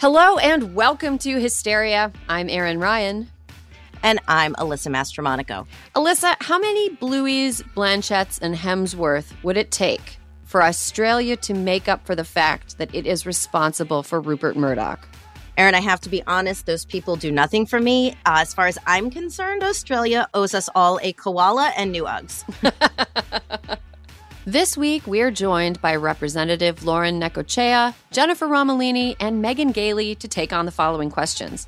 Hello and welcome to Hysteria. I'm Erin Ryan. And I'm Alyssa Mastromonaco. Alyssa, how many Blueys, Blanchetts, and Hemsworth would it take for Australia to make up for the fact that it is responsible for Rupert Murdoch? Erin, I have to be honest, those people do nothing for me. Uh, as far as I'm concerned, Australia owes us all a koala and new Uggs. This week, we're joined by Representative Lauren Necochea, Jennifer Romolini, and Megan Gailey to take on the following questions.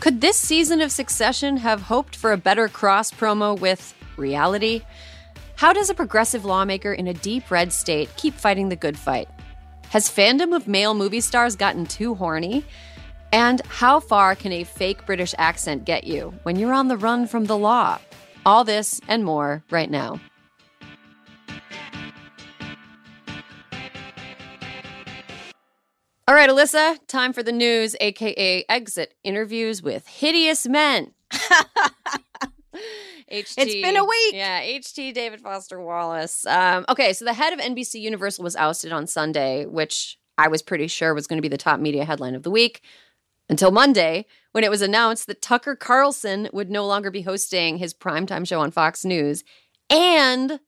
Could this season of Succession have hoped for a better cross promo with reality? How does a progressive lawmaker in a deep red state keep fighting the good fight? Has fandom of male movie stars gotten too horny? And how far can a fake British accent get you when you're on the run from the law? All this and more right now. All right, Alyssa, time for the news, aka exit interviews with hideous men. HT, it's been a week. Yeah, HT David Foster Wallace. Um, okay, so the head of NBC Universal was ousted on Sunday, which I was pretty sure was going to be the top media headline of the week until Monday when it was announced that Tucker Carlson would no longer be hosting his primetime show on Fox News and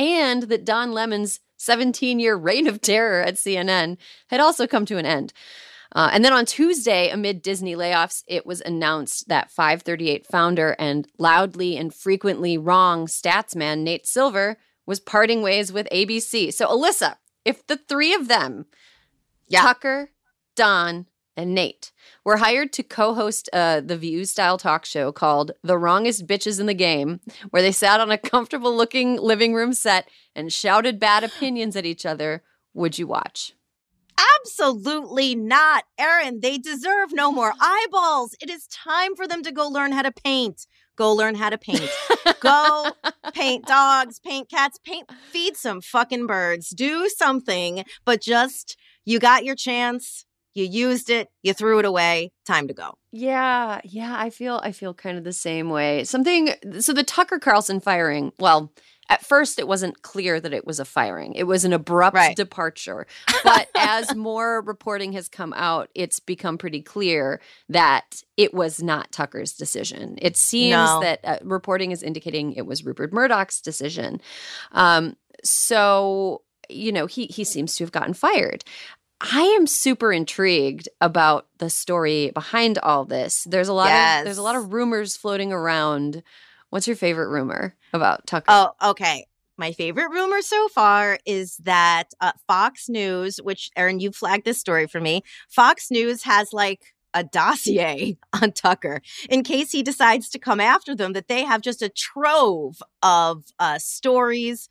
and that Don Lemon's 17 year reign of terror at CNN had also come to an end. Uh, and then on Tuesday, amid Disney layoffs, it was announced that 538 founder and loudly and frequently wrong statsman Nate Silver was parting ways with ABC. So, Alyssa, if the three of them, yeah. Tucker, Don, and Nate were hired to co host uh, the View style talk show called The Wrongest Bitches in the Game, where they sat on a comfortable looking living room set and shouted bad opinions at each other. Would you watch? Absolutely not. Erin, they deserve no more eyeballs. It is time for them to go learn how to paint. Go learn how to paint. go paint dogs, paint cats, paint, feed some fucking birds. Do something, but just, you got your chance you used it, you threw it away, time to go. Yeah, yeah, I feel I feel kind of the same way. Something so the Tucker Carlson firing, well, at first it wasn't clear that it was a firing. It was an abrupt right. departure. But as more reporting has come out, it's become pretty clear that it was not Tucker's decision. It seems no. that uh, reporting is indicating it was Rupert Murdoch's decision. Um, so you know he he seems to have gotten fired I am super intrigued about the story behind all this. There's a lot yes. of there's a lot of rumors floating around. What's your favorite rumor about Tucker? Oh, okay. My favorite rumor so far is that uh, Fox News, which Erin, you flagged this story for me. Fox News has like a dossier on Tucker in case he decides to come after them. That they have just a trove of uh, stories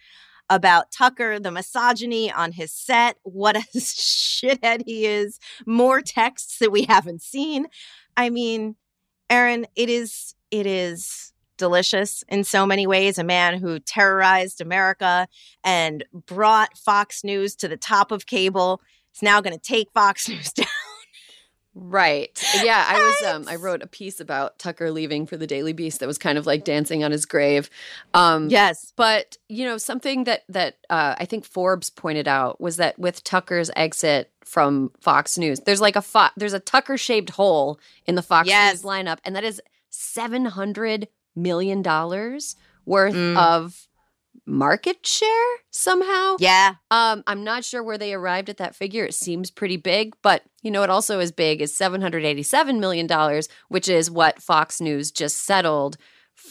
about Tucker, the misogyny on his set, what a shithead he is, more texts that we haven't seen. I mean, Erin, it is it is delicious in so many ways. A man who terrorized America and brought Fox News to the top of cable is now going to take Fox News down. Right. Yeah, I was um I wrote a piece about Tucker leaving for the Daily Beast that was kind of like dancing on his grave. Um yes. But, you know, something that that uh I think Forbes pointed out was that with Tucker's exit from Fox News, there's like a fo- there's a Tucker shaped hole in the Fox Yes. News lineup and that is 700 million dollars worth Mm. of market share somehow. Yeah. Um, I'm not sure where they arrived at that figure. It seems pretty big, but you know, it also is big is 787 million dollars, which is what Fox News just settled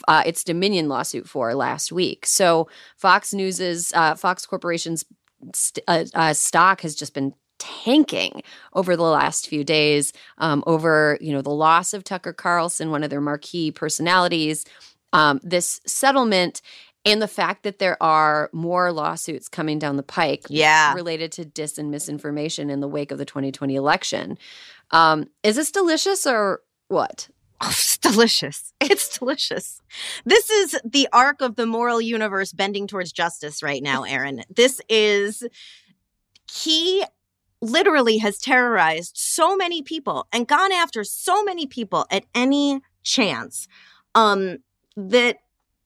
uh, its Dominion lawsuit for last week. So Fox News's uh, Fox Corporation's st- uh, uh, stock has just been tanking over the last few days um, over you know the loss of Tucker Carlson, one of their marquee personalities. Um, this settlement and the fact that there are more lawsuits coming down the pike Yeah. related to dis and misinformation in the wake of the 2020 election. Um, is this delicious or what? Oh, it's delicious. It's delicious. This is the arc of the moral universe bending towards justice right now, Erin. This is he literally has terrorized so many people and gone after so many people at any chance. Um that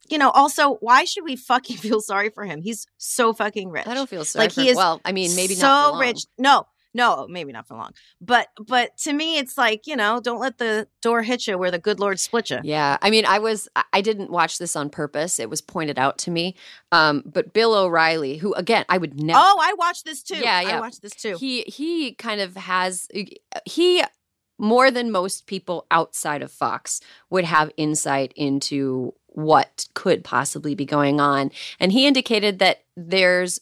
you know, also, why should we fucking feel sorry for him? He's so fucking rich. I don't feel sorry. Like, for, he is well, I mean, maybe so not. So rich. No, no, maybe not for long. But but to me, it's like you know, don't let the door hit you where the good Lord split you. Yeah, I mean, I was I- I didn't watch this on purpose. It was pointed out to me. Um, but Bill O'Reilly, who again I would never Oh, I watched this too. Yeah, yeah. I watched this too. He he kind of has he more than most people outside of Fox would have insight into what could possibly be going on. And he indicated that there's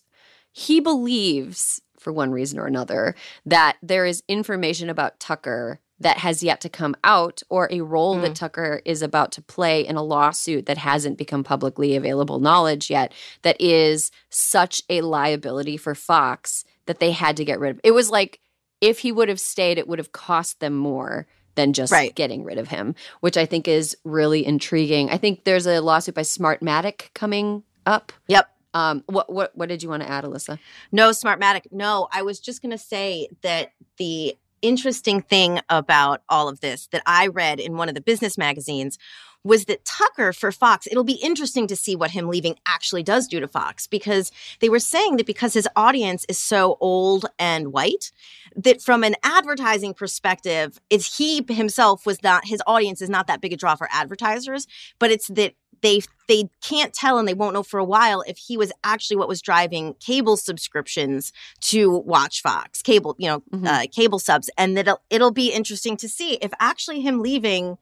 he believes for one reason or another that there is information about Tucker that has yet to come out or a role that mm. Tucker is about to play in a lawsuit that hasn't become publicly available knowledge yet that is such a liability for Fox that they had to get rid of. It was like if he would have stayed, it would have cost them more than just Right. getting rid of him, which I think is really intriguing. I think there's a lawsuit by Smartmatic coming up. Yep. Um, what what what did you want to add, Alyssa? No, Smartmatic. No, I was just going to say that the interesting thing about all of this that I read in one of the business magazines was that Tucker for Fox, it'll be interesting to see what him leaving actually does do to Fox because they were saying that because his audience is so old and white, that from an advertising perspective, it's he himself was not his audience is not that big a draw for advertisers, but it's that they they can't tell and they won't know for a while if he was actually what was driving cable subscriptions to watch Fox cable, you know, Mhm. uh, cable subs, and that it'll, it'll be interesting to see if actually him leaving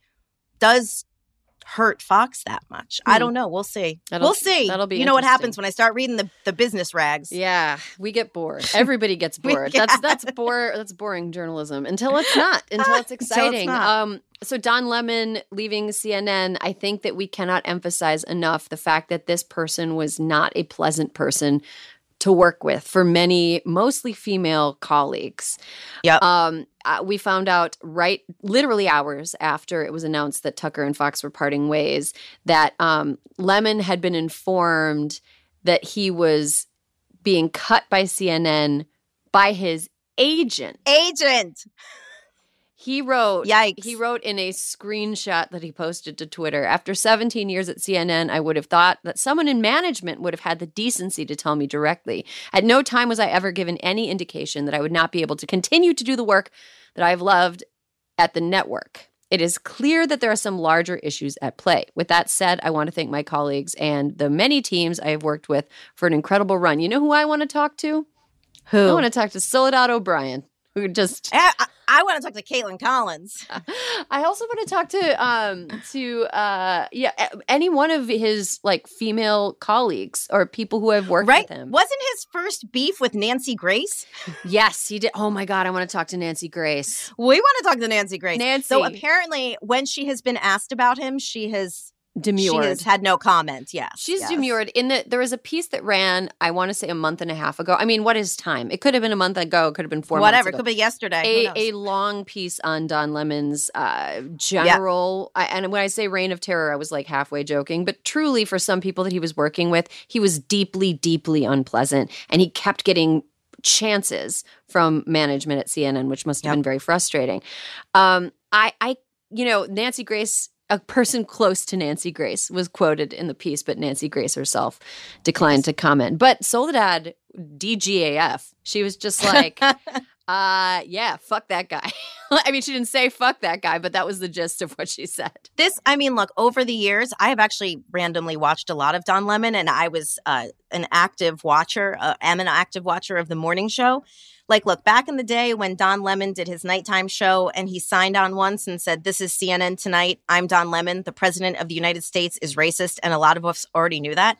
does hurt Fox that much. I Hmm. don't know. We'll see. That'll- we'll see. that'll be You know what happens when I start reading the the business rags. Yeah, we get bored. Everybody gets bored. That's that's bore that's boring journalism until it's not. Until it's it's exciting. not. Um so Don Lemon leaving CNN, I think that we cannot emphasize enough the fact that this person was not a pleasant person to work with for many mostly female colleagues. Yep. Um uh, we found out right literally hours after it was announced that Tucker and Fox were parting ways that um Lemon had been informed that he was being cut by CNN by his agent. Agent. He wrote Yikes. he wrote in a screenshot that he posted to Twitter, after 17 years at CNN, I would have thought that someone in management would have had the decency to tell me directly. At no time was I ever given any indication that I would not be able to continue to do the work that I've loved at the network. It is clear that there are some larger issues at play. With that said, I want to thank my colleagues and the many teams I have worked with for an incredible run. You know who I want to talk to? Who? I want to talk to Soledad O'Brien, who just I, I, I want to talk to Kaitlan Collins. I also want to talk to um to uh yeah any one of his like female colleagues or people who have worked Right? with him. Wasn't his first beef with Nancy Grace? Yes, he did. Oh my god, I want to talk to Nancy Grace. We want to talk to Nancy Grace. Nancy. So apparently, when she has been asked about him, she has demurred. She has had no comment. Yes. She's yes. demurred in that there was a piece that ran, I want to say a month and a half ago. I mean, what is time? It could have been a month ago, it could have been four Whatever. It could be yesterday. A, a long piece on Don Lemon's uh, general, I, and when I say reign of terror, I was like halfway joking, but truly for some people that he was working with, he was deeply, deeply unpleasant, and he kept getting chances from management at CNN, which must have Yep. been very frustrating. Um, I, I, you know, Nancy Grace, a person close to Nancy Grace, was quoted in the piece, but Nancy Grace herself declined to comment. But Soledad, DGAF, she was just like, uh, yeah, fuck that guy. I mean, she didn't say fuck that guy, but that was the gist of what she said. this i mean look over the years i have actually randomly watched a lot of don lemon and i was uh, an active watcher uh, am an active watcher of the morning show like look back in the day when don lemon did his nighttime show and he signed on once and said this is cnn tonight i'm don lemon the president of the united states is racist and a lot of us already knew that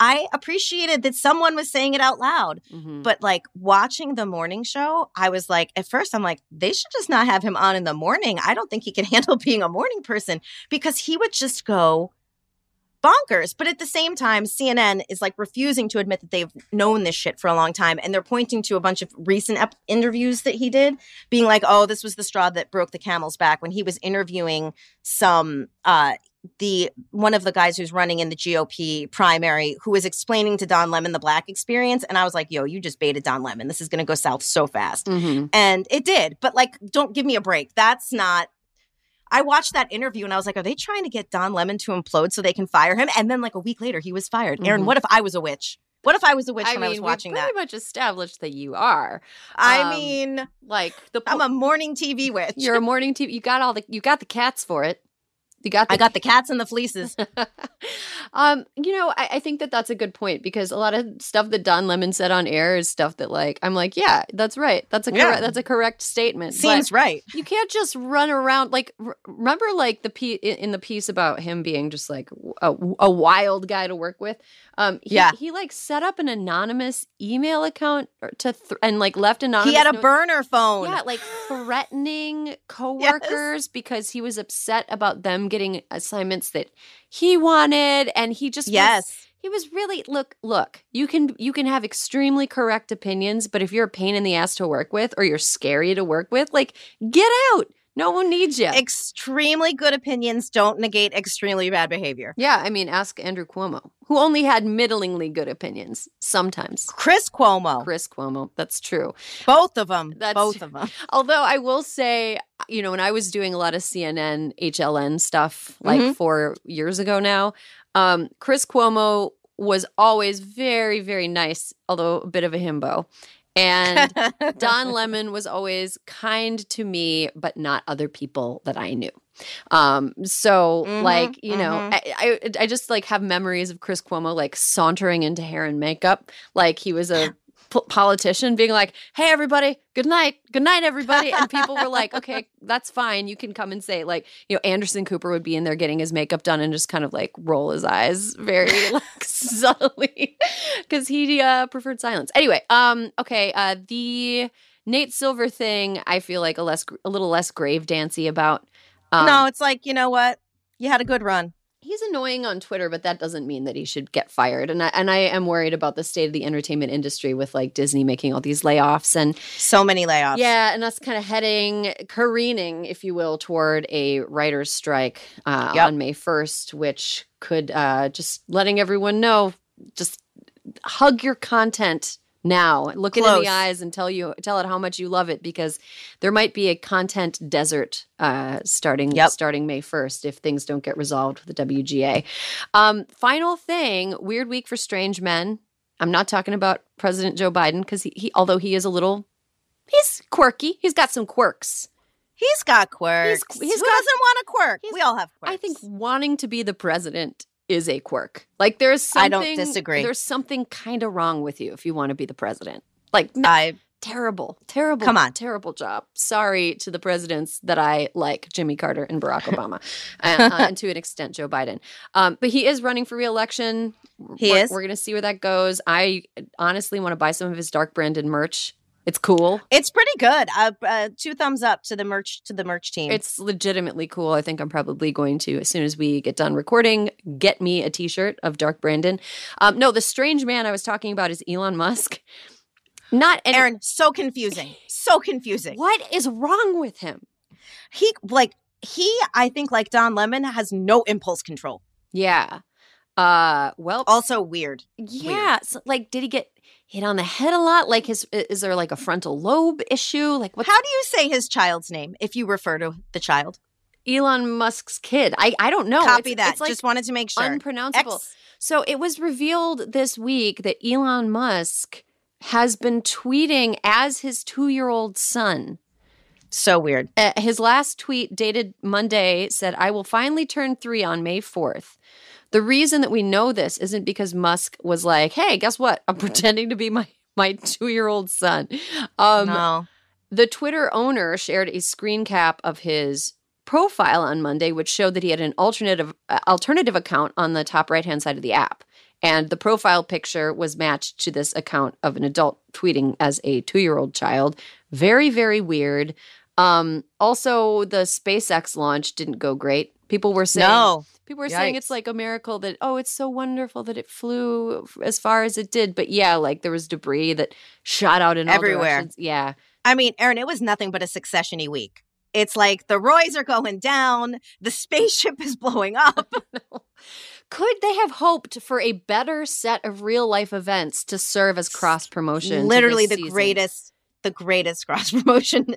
i appreciated that someone was saying it out loud Mhm. but like watching the morning show, I was like, at first, I'm like, they should just not have him on in the morning. I don't think he can handle being a morning person because he would just go bonkers. But at the same time, CNN is like refusing to admit that they've known this shit for a long time. And they're pointing to a bunch of recent ep- interviews that he did, being like, oh, this was the straw that broke the camel's back when he was interviewing some, uh, the one of the guys who's running in the GOP primary who was explaining to Don Lemon the black experience and I was like, "Yo, you just baited Don Lemon. This is going to go south so fast." Mhm. And it did. But like don't give me a break. That's not I watched that interview and I was like, "Are they trying to get Don Lemon to implode so they can fire him?" And then like a week later he was fired. Erin, Mhm. what if I was a witch? What if I was a witch I when mean, I was watching we that? pretty much established that you are. I um, mean, Like the I'm a morning TV witch. you're a morning TV. You got all the you got the cats for it. You got the I got the cats and the fleeces. um, you know, I, I think that that's a good point because a lot of stuff that Don Lemon said on air is stuff that, like, I'm like, yeah, that's right. That's a Yeah. correct. That's a correct statement. Seems right. You can't just run around like. r- remember, like the pe- in the piece about him being just like a, a wild guy to work with. Um, he, Yeah. he like set up an anonymous email account to th- and like left anonymous. He had a notes- burner phone. yeah, like threatening coworkers because he was upset about them getting assignments that he wanted, and he just was- Yes. he was really look look. You can you can have extremely correct opinions, but if you're a pain in the ass to work with or you're scary to work with, like get out. No one needs you. Extremely good opinions don't negate extremely bad behavior. yeah, I mean, ask Andrew Cuomo, who only had middlingly good opinions sometimes. Chris Cuomo, Chris Cuomo, that's true. both of them, That's- both of them. Although I will say, you know, when I was doing a lot of CNN, HLN stuff like Mhm. four years ago now, um, Chris Cuomo was always very, very nice, although a bit of a himbo. And Don Lemon was always kind to me, but not other people that I knew. Um, so Mhm, like, you know, mhm. I, I I just like have memories of Chris Cuomo like sauntering into hair and makeup, like he was a po- politician being like, "Hey everybody, good night, good night everybody," and people were like, "Okay, that's fine, you can come and say." Like, you know, Anderson Cooper would be in there getting his makeup done and just kind of like roll his eyes very like subtly because he uh, preferred silence. Anyway, um, okay, uh, the Nate Silver thing, I feel like a less a little less grave dancy about. Um, no, it's like you know what? You had a good run. He's annoying on Twitter, but that doesn't mean that he should get fired. And I and I am worried about the state of the entertainment industry with like Disney making all these layoffs and So many layoffs. yeah, and us kind of heading careening, if you will, toward a writers' strike uh, Yep. on May first, which could uh, just letting everyone know, just hug your content now, look it in the eyes, and tell you tell it how much you love it, because there might be a content desert uh, starting Yep. starting May first if things don't get resolved with the WGA. Um, final thing, weird week for strange men. I'm not talking about President Joe Biden because he, he, although he is a little, he's quirky. He's got some quirks. He's got quirks. He's, he's Who got- doesn't want a quirk? We all have quirks. I think wanting to be the president is a quirk. Like there's something. I don't disagree. There's something kind of wrong with you if you want to be the president. Like I terrible, terrible. Come on. terrible job. Sorry to the presidents that I like, Jimmy Carter and Barack Obama, and, uh, and to an extent Joe Biden. Um, but he is running for reelection. He we're, is. We're going to see where that goes. I honestly want to buy some of his Dark Brandon merch. It's cool. It's pretty good. Uh, uh, two thumbs up to the merch to the merch team. It's legitimately cool. I think I'm probably going to, as soon as we get done recording, get me a T-shirt of Dark Brandon. Um, no, the strange man I was talking about is Elon Musk. Not any- Erin. So confusing. So confusing. What is wrong with him? He like he. I think like Don Lemon has no impulse control. Yeah. Uh. Well. Also weird. Yeah. So, like, did he get hit on the head a lot? Like, his is there like a frontal lobe issue? Like, what? How do you say his child's name if you refer to the child? Elon Musk's kid. I I don't know. Copy It's- that. It's like Just wanted to make sure. unpronounceable. So it was revealed this week that Elon Musk has been tweeting as his two-year-old son. so weird. Uh, his last tweet, dated Monday, said, I will finally turn three on May 4th. The reason that we know this isn't because Musk was like, hey, guess what? I'm pretending to be my, my two year old son. Um, no. The Twitter owner shared a screen cap of his profile on Monday, which showed that he had an alternative uh, alternative account on the top right hand side of the app. And the profile picture was matched to this account of an adult tweeting as a two year old child. Very, very weird. Um, also, the SpaceX launch didn't go great. People were saying No. People were saying it's like a miracle that oh, it's so wonderful that it flew as far as it did. But yeah, like there was debris that shot out in all Everywhere. directions. Yeah, I mean, Erin, it was nothing but a succession-y week. It's like the Roys are going down, the spaceship is blowing up. Could they have hoped for a better set of real life events to serve as cross promotion? Literally the season? greatest, the greatest cross promotion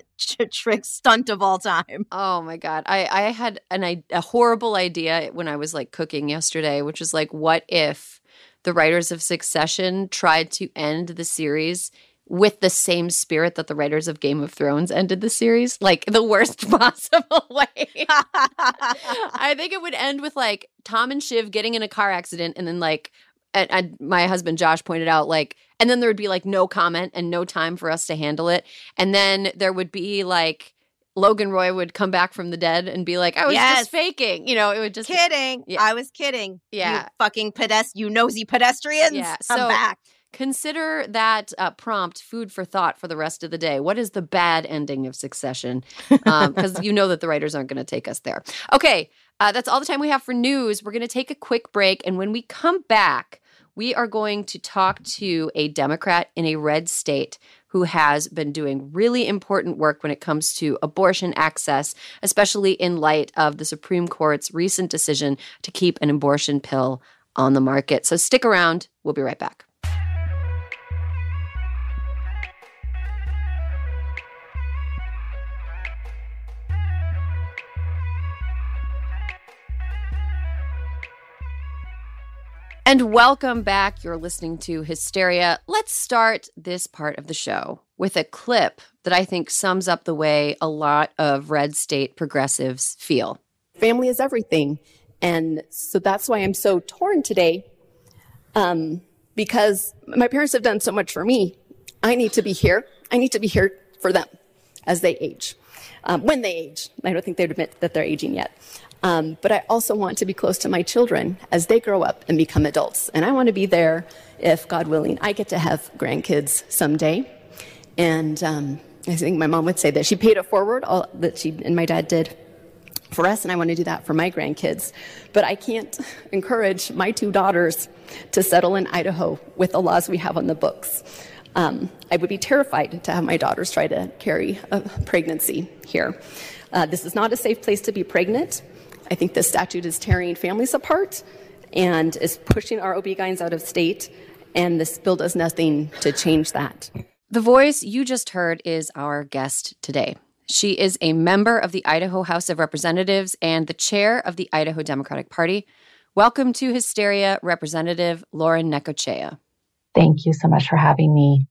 trick stunt of all time. Oh my god, I I had an i- a horrible idea when I was like cooking yesterday, which is like, what if the writers of Succession tried to end the series with the same spirit that the writers of Game of Thrones ended the series, like the worst possible way? I think it would end with like Tom and Shiv getting in a car accident, and then like, and, and my husband Josh pointed out like, and then there would be like no comment and no time for us to handle it, and then there would be like. Logan Roy would come back from the dead and be like, "I was Yes. just faking," you know. It would just kidding. Yeah. I was kidding. Yeah. You fucking pedest, you nosy pedestrians. Yeah, I'm so- back. consider that uh, prompt food for thought for the rest of the day. What is the bad ending of Succession? Because you know that the writers aren't going to take us there. Okay, uh, that's all the time we have for news. We're going to take a quick break, and when we come back, we are going to talk to a Democrat in a red state who has been doing really important work when it comes to abortion access, especially in light of the Supreme Court's recent decision to keep an abortion pill on the market. So stick around. We'll be right back. And welcome back. You're listening to Hysteria. Let's start this part of the show with a clip that I think sums up the way a lot of red state progressives feel. family is everything. And so that's why I'm so torn today. Um, because my parents have done so much for me. I need to be here. I need to be here for them as they age, um, when they age. I don't think they'd admit that they're aging yet. Um, but I also want to be close to my children as they grow up and become adults. And I want to be there if, God willing, I get to have grandkids someday. And um, I think my mom would say that she paid it forward, all that she and my dad did for us, and I want to do that for my grandkids. But I can't encourage my two daughters to settle in Idaho with the laws we have on the books. Um, I would be terrified to have my daughters try to carry a pregnancy here. Uh, this is not a safe place to be pregnant. I think this statute is tearing families apart and is pushing our OB-GYNs out of state, and this bill does nothing to change that. The voice you just heard is our guest today. She is a member of the Idaho House of Representatives and the chair of the Idaho Democratic Party. Welcome to Hysteria, Representative Lauren Necochea. Thank you so much for having me.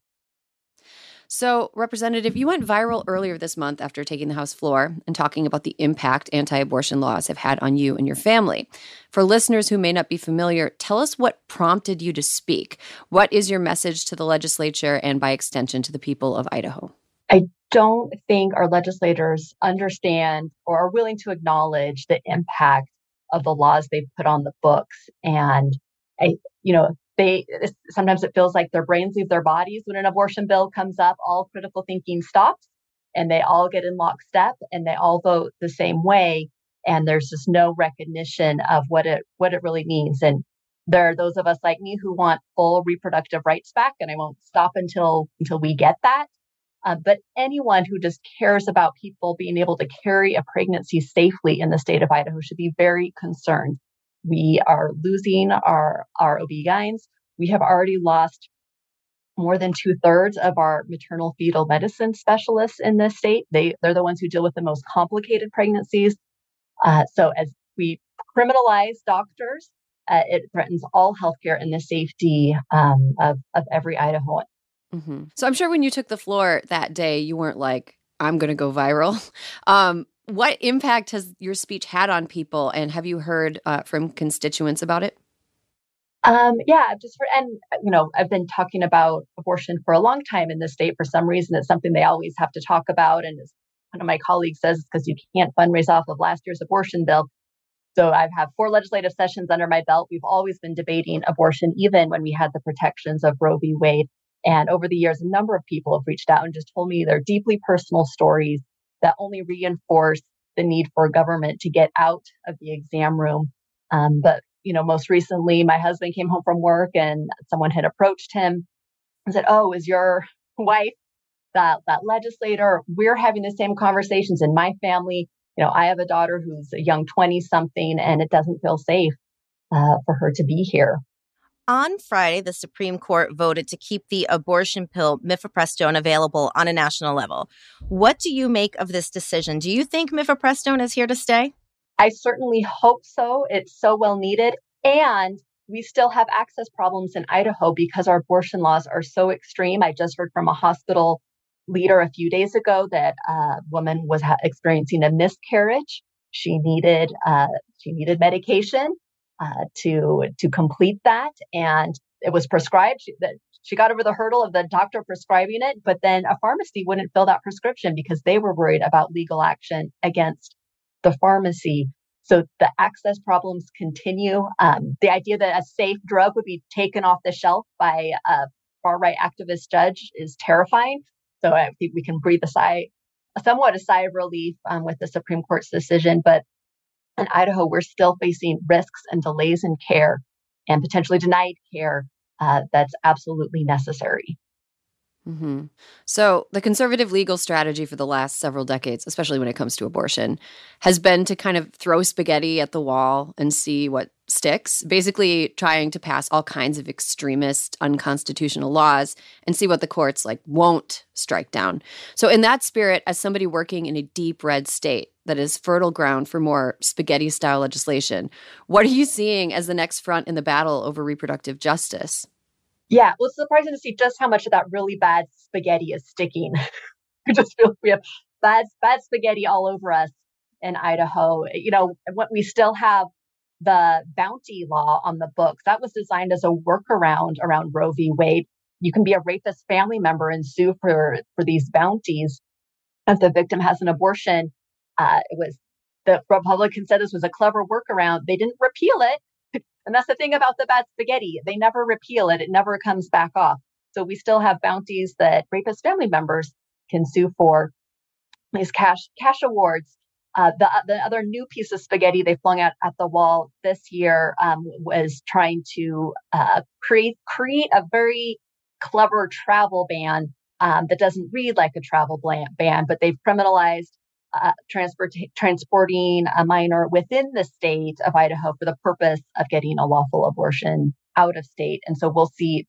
So, Representative, you went viral earlier this month after taking the House floor and talking about the impact anti abortion laws have had on you and your family. For listeners who may not be familiar, tell us what prompted you to speak. What is your message to the legislature and, by extension, to the people of Idaho? I don't think our legislators understand or are willing to acknowledge the impact of the laws they've put on the books. And I, you know, they sometimes it feels like their brains leave their bodies when an abortion bill comes up. All critical thinking stops, and they all get in lockstep, and they all vote the same way. And there's just no recognition of what it what it really means. And there are those of us like me who want full reproductive rights back, and I won't stop until until we get that. Uh, but anyone who just cares about people being able to carry a pregnancy safely in the state of Idaho should be very concerned. We are losing our, our OB-GYNs. We have already lost more than two thirds of our maternal fetal medicine specialists in this state. They, they're the ones who deal with the most complicated pregnancies. Uh, so as we criminalize doctors, uh, it threatens all healthcare and the safety um, of, of every Idahoan. Mm-hmm. So I'm sure when you took the floor that day, you weren't like, I'm going to go viral. Um, what impact has your speech had on people, and have you heard uh, from constituents about it? Um, yeah, just heard, and you know, I've been talking about abortion for a long time in the state. For some reason, it's something they always have to talk about, and as one of my colleagues says, because you can't fundraise off of last year's abortion bill. So I've four legislative sessions under my belt. We've always been debating abortion, even when we had the protections of Roe v. Wade. And over the years, a number of people have reached out and just told me their deeply personal stories that only reinforce the need for government to get out of the exam room. Um, but, you know, most recently, my husband came home from work and someone had approached him and said, Oh, is your wife that, that legislator? We're having the same conversations in my family. You know, I have a daughter who's a young 20 something and it doesn't feel safe uh, for her to be here. On Friday, the Supreme Court voted to keep the abortion pill mifepristone available on a national level. What do you make of this decision? Do you think mifepristone is here to stay? I certainly hope so. It's so well needed. And we still have access problems in Idaho because our abortion laws are so extreme. I just heard from a hospital leader a few days ago that a woman was experiencing a miscarriage. She needed uh, she needed medication uh, to to complete that, and it was prescribed. She, that she got over the hurdle of the doctor prescribing it, but then a pharmacy wouldn't fill that prescription because they were worried about legal action against the pharmacy. So the access problems continue. Um, the idea that a safe drug would be taken off the shelf by a far right activist judge is terrifying. So I think we can breathe a sigh, somewhat a sigh of relief um, with the Supreme Court's decision. But in Idaho, we're still facing risks and delays in care and potentially denied care uh, that's absolutely necessary. Mm-hmm. So, the conservative legal strategy for the last several decades, especially when it comes to abortion, has been to kind of throw spaghetti at the wall and see what sticks, basically trying to pass all kinds of extremist, unconstitutional laws and see what the courts like won't strike down. So, in that spirit, as somebody working in a deep red state that is fertile ground for more spaghetti style legislation, what are you seeing as the next front in the battle over reproductive justice? Yeah, well, it's surprising to see just how much of that really bad spaghetti is sticking. I just feel we have bad, bad spaghetti all over us in Idaho. You know, what we still have the bounty law on the books that was designed as a workaround around Roe v. Wade. You can be a rapist family member and sue for for these bounties if the victim has an abortion. Uh, it was the Republicans said this was a clever workaround. They didn't repeal it, and that's the thing about the bad spaghetti. They never repeal it, it never comes back off. So we still have bounties that rapist family members can sue for these cash cash awards. Uh, the, the other new piece of spaghetti they flung out at the wall this year um, was trying to uh, create create a very clever travel ban um, that doesn't read like a travel ban, but they've criminalized uh, transport, transporting a minor within the state of Idaho for the purpose of getting a lawful abortion out of state. And so we'll see.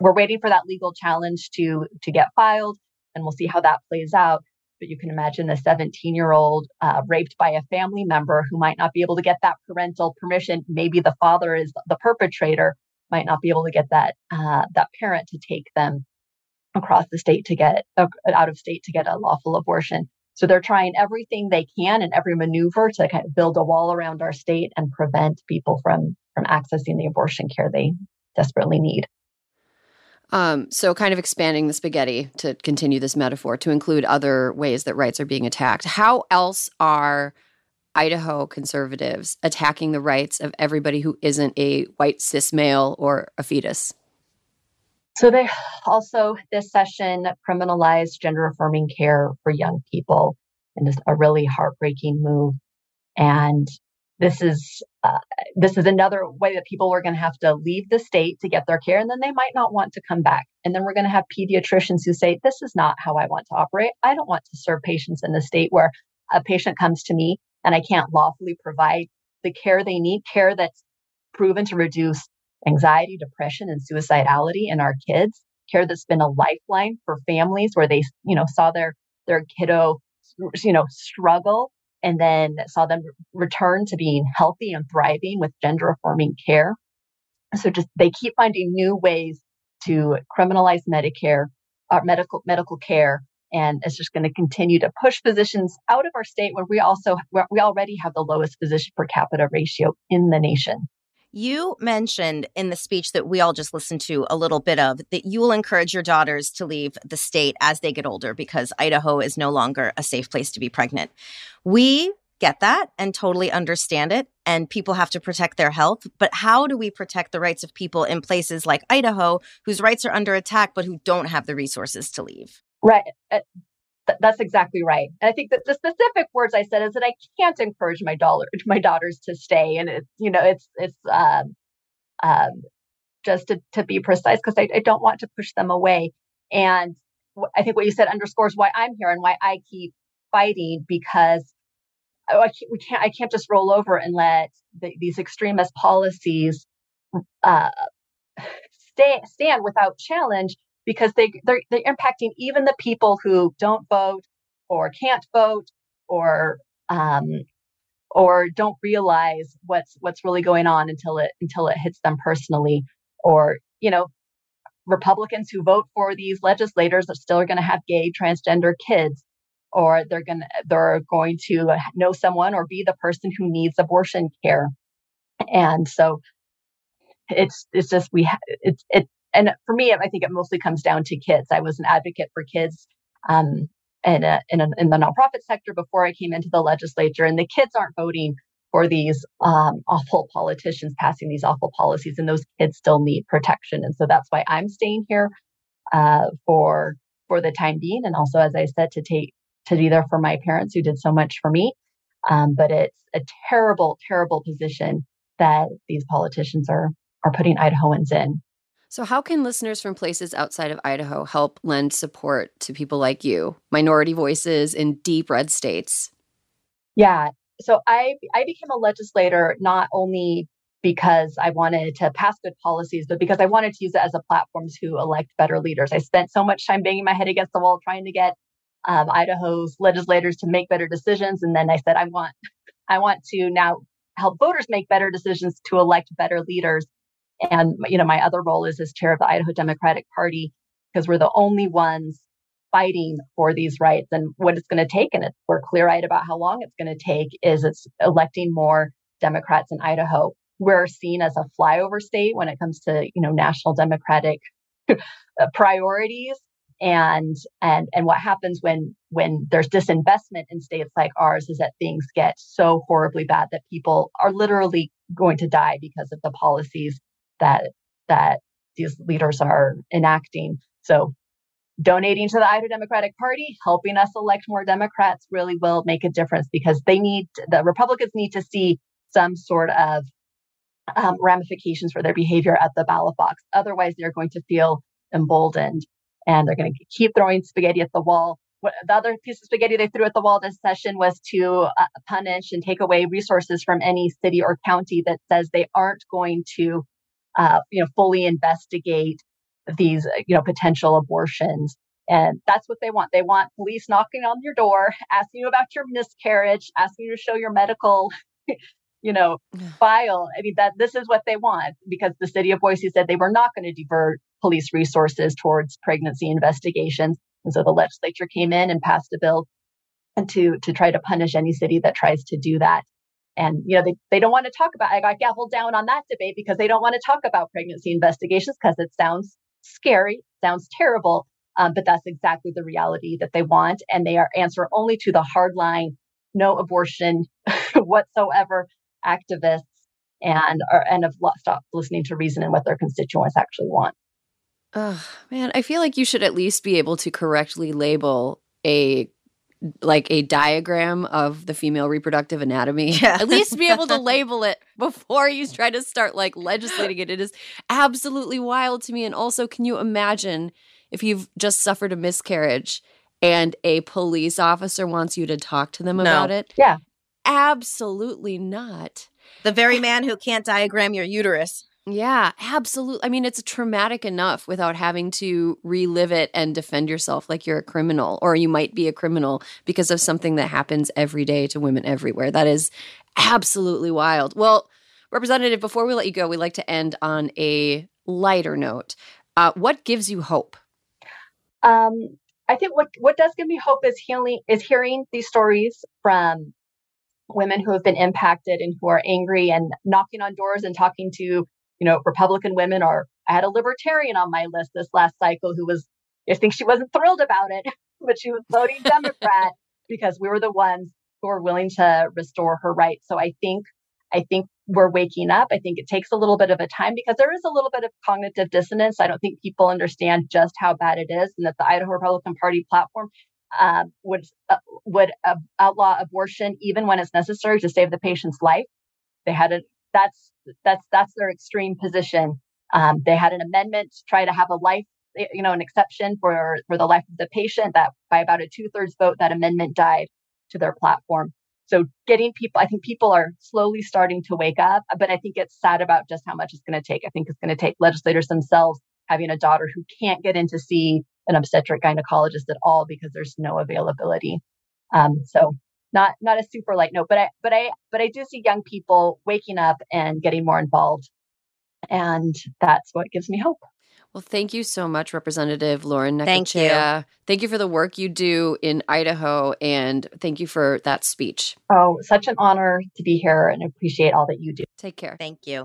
We're waiting for that legal challenge to to get filed, and we'll see how that plays out. But you can imagine a 17 year old uh, raped by a family member who might not be able to get that parental permission. Maybe the father is the perpetrator, might not be able to get that uh, that parent to take them across the state to get uh, out of state to get a lawful abortion. So they're trying everything they can and every maneuver to kind of build a wall around our state and prevent people from from accessing the abortion care they desperately need. Um, so, kind of expanding the spaghetti to continue this metaphor to include other ways that rights are being attacked. How else are Idaho conservatives attacking the rights of everybody who isn't a white cis male or a fetus? So they also this session criminalized gender affirming care for young people, and is a really heartbreaking move. And this is uh, this is another way that people are going to have to leave the state to get their care, and then they might not want to come back. And then we're going to have pediatricians who say, "This is not how I want to operate. I don't want to serve patients in a state where a patient comes to me and I can't lawfully provide the care they need, care that's proven to reduce anxiety, depression, and suicidality in our kids, care that's been a lifeline for families where they, you know, saw their their kiddo, you know, struggle and then saw them return to being healthy and thriving with gender affirming care. So just they keep finding new ways to criminalize Medicare, uh, medical medical care, and it's just going to continue to push physicians out of our state where we also we already have the lowest physician per capita ratio in the nation. You mentioned in the speech that we all just listened to a little bit of that you will encourage your daughters to leave the state as they get older because Idaho is no longer a safe place to be pregnant. We get that and totally understand it. And people have to protect their health. But how do we protect the rights of people in places like Idaho whose rights are under attack, but who don't have the resources to leave? Right. Uh, Th- that's exactly right. And I think that the specific words I said is that I can't encourage my dollar my daughters to stay, and it's you know it's it's um, um, just to to be precise because I, I don't want to push them away. And I think what you said underscores why I'm here and why I keep fighting because I can't, we can't I can't just roll over and let the, these extremist policies uh, stay, stand without challenge because they they're, they're impacting even the people who don't vote or can't vote or um, or don't realize what's what's really going on until it until it hits them personally. Or you know republicans who vote for these legislators are still going to have gay transgender kids or they're going to they're going to know someone or be the person who needs abortion care. And so it's it's just we ha- it's it and for me, I think it mostly comes down to kids. I was an advocate for kids um, in, a, in, a, in, the nonprofit sector before I came into the legislature, and the kids aren't voting for these um, awful politicians passing these awful policies, and those kids still need protection. And so that's why I'm staying here uh, for for the time being, and also, as I said, to take to be there for my parents who did so much for me. Um, but it's a terrible, terrible position that these politicians are are putting Idahoans in. So, how can listeners from places outside of Idaho help lend support to people like you, minority voices in deep red states? Yeah. So, I, I became a legislator not only because I wanted to pass good policies, but because I wanted to use it as a platform to elect better leaders. I spent so much time banging my head against the wall trying to get um, Idaho's legislators to make better decisions, and then I said, I want, I want to now help voters make better decisions to elect better leaders. And, you know, my other role is as chair of the Idaho Democratic Party because we're the only ones fighting for these rights and what it's going to take. And it's, we're clear eyed about how long it's going to take is it's electing more Democrats in Idaho. We're seen as a flyover state when it comes to, you know, national Democratic uh, priorities. And and and what happens when when there's disinvestment in states like ours is that things get so horribly bad that people are literally going to die because of the policies that that these leaders are enacting. So donating to the Idaho Democratic Party, helping us elect more Democrats really will make a difference because they need the Republicans need to see some sort of um, ramifications for their behavior at the ballot box. Otherwise, they're going to feel emboldened and they're going to keep throwing spaghetti at the wall. The other piece of spaghetti they threw at the wall this session was to uh, punish and take away resources from any city or county that says they aren't going to uh, you know, fully investigate these, uh, you know, potential abortions. And that's what they want. They want police knocking on your door, asking you about your miscarriage, asking you to show your medical, you know, file. I mean, that this is what they want because the city of Boise said they were not going to divert police resources towards pregnancy investigations. And so the legislature came in and passed a bill to to try to punish any city that tries to do that. And, you know, they, they don't want to talk about, I got gavelled down on that debate because they don't want to talk about pregnancy investigations because it sounds scary, sounds terrible. Um, but that's exactly the reality that they want. And they are answer only to the hard line, no abortion whatsoever activists and are, and have stopped listening to reason and what their constituents actually want. Oh, man, I feel like you should at least be able to correctly label a like a diagram of the female reproductive anatomy. Yeah. At least be able to label it before you try to start like legislating it. It is absolutely wild to me. And also, can you imagine if you've just suffered a miscarriage and a police officer wants you to talk to them No. about it? Yeah. Absolutely not. The very man who can't diagram your uterus. Yeah, absolutely. I mean, it's traumatic enough without having to relive it and defend yourself like you're a criminal or you might be a criminal because of something that happens every day to women everywhere. That is absolutely wild. Well, Representative, before we let you go, we like to end on a lighter note. Uh, what gives you hope? Um, I think what what does give me hope is healing is hearing these stories from women who have been impacted and who are angry and knocking on doors and talking to you know Republican women. are, I had a libertarian on my list this last cycle who was I think she wasn't thrilled about it, but she was voting Democrat because we were the ones who were willing to restore her rights. So I think I think we're waking up. I think it takes a little bit of a time because there is a little bit of cognitive dissonance. I don't think people understand just how bad it is, and that the Idaho Republican Party platform uh, would uh, would uh, outlaw abortion even when it's necessary to save the patient's life. They had a that's that's that's their extreme position. Um, they had an amendment to try to have a life, you know, an exception for for the life of the patient. That by about a two thirds vote, that amendment died to their platform. So getting people, I think people are slowly starting to wake up, but I think it's sad about just how much it's going to take. I think it's going to take legislators themselves having a daughter who can't get in to see an obstetric gynecologist at all because there's no availability. Um, so not not a super light note, but I but I but I do see young people waking up and getting more involved, and that's what gives me hope. Well, thank you so much, Representative Lauren Thank you. Thank you for the work you do in Idaho, and thank you for that speech. Oh, such an honor to be here and appreciate all that you do. Take care. Thank you.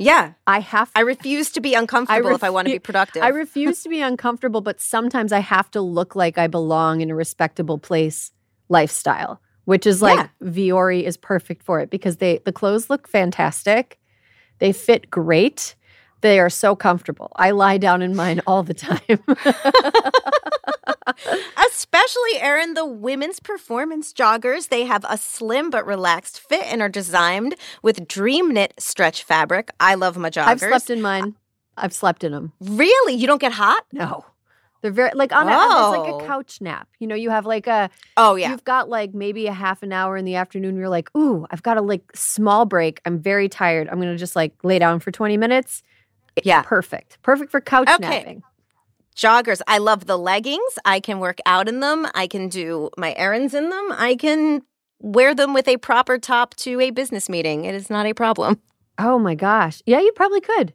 Yeah. I have I refuse to be uncomfortable if I want to be productive. I refuse to be uncomfortable, but sometimes I have to look like I belong in a respectable place lifestyle, which is like Yeah. Vuori is perfect for it because they the clothes look fantastic. They fit great. They are so comfortable. I lie down in mine all the time. Especially, Erin, the women's performance joggers. They have a slim but relaxed fit and are designed with dream knit stretch fabric. I love my joggers. I've slept in mine. I've slept in them. Really? You don't get hot? No. They're very like on a, it's like Oh. a couch nap. You know, you have like a Oh, yeah. you've got like maybe a half an hour in the afternoon. You're like, ooh, I've got a like small break. I'm very tired. I'm gonna just like lay down for 20 minutes. Yeah. Perfect. Perfect for couch Okay. napping. Joggers. I love the leggings. I can work out in them. I can do my errands in them. I can wear them with a proper top to a business meeting. It is not a problem. Oh my gosh. Yeah, you probably could.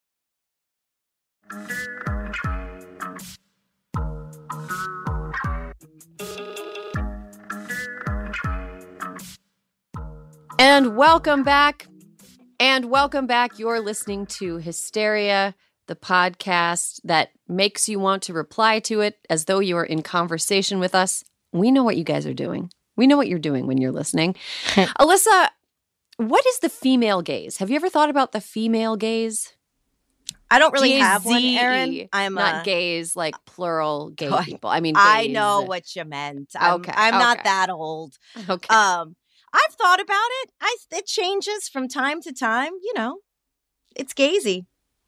And welcome back. And welcome back. You're listening to Hysteria, the podcast that makes you want to reply to it as though you are in conversation with us. We know what you guys are doing. We know what you're doing when you're listening. Alyssa, what is the female gaze? Have you ever thought about the female gaze? I don't really have one, Erin. I'm not a, gays like plural gay Oh, people. I mean, I know what you meant. I'm, Okay, I'm not that old. Okay. Um, I've thought about it. I it changes from time to time. You know, it's gazy.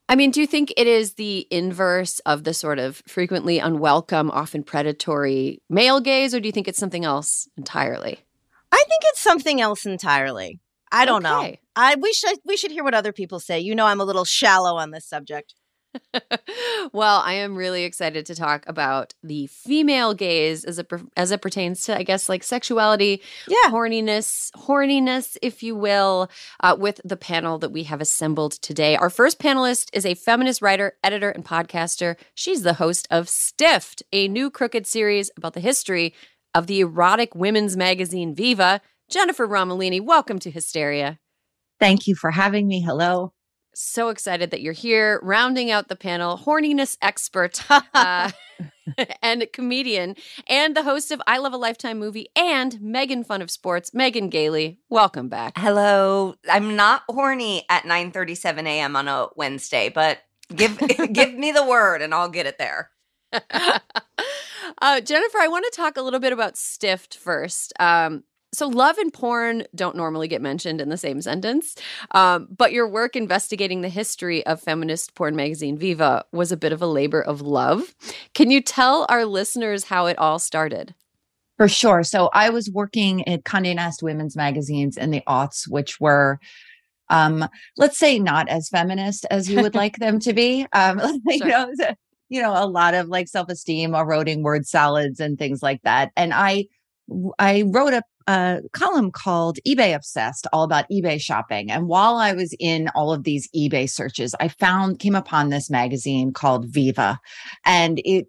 I mean, do you think it is the inverse of the sort of frequently unwelcome, often predatory male gaze, or do you think it's something else entirely? I think it's something else entirely. I don't know. I we should we should hear what other people say. You know, I'm a little shallow on this subject. well, I am really excited to talk about the female gaze as it per- as it pertains to, I guess, like sexuality, Yeah. horniness, horniness, if you will, uh, with the panel that we have assembled today. Our first panelist is a feminist writer, editor, and podcaster. She's the host of Stiffed, a new crooked series about the history of the erotic women's magazine Viva. Jennifer Romolini, welcome to Hysteria. Thank you for having me. Hello. So excited that you're here, rounding out the panel, horniness expert uh, and comedian, and the host of I Love a Lifetime movie and Megan Fun of Sports, Megan Gailey. Welcome back. Hello. I'm not horny at 9:37 a.m. on a Wednesday, but give give me the word and I'll get it there. Uh, Jennifer, I want to talk a little bit about Stiffed first. Um, so, love and porn don't normally get mentioned in the same sentence, um, but your work investigating the history of feminist porn magazine Viva was a bit of a labor of love. Can you tell our listeners how it all started? For sure. So, I was working at Condé Nast Women's magazines in the aughts, which were um, let's say not as feminist as you would like them to be. Um, you know, you know, a lot of like self-esteem, eroding word salads and things like that. And I I wrote a, a, column called eBay Obsessed, all about eBay shopping. And while I was in all of these eBay searches, I found, came upon this magazine called Viva. And it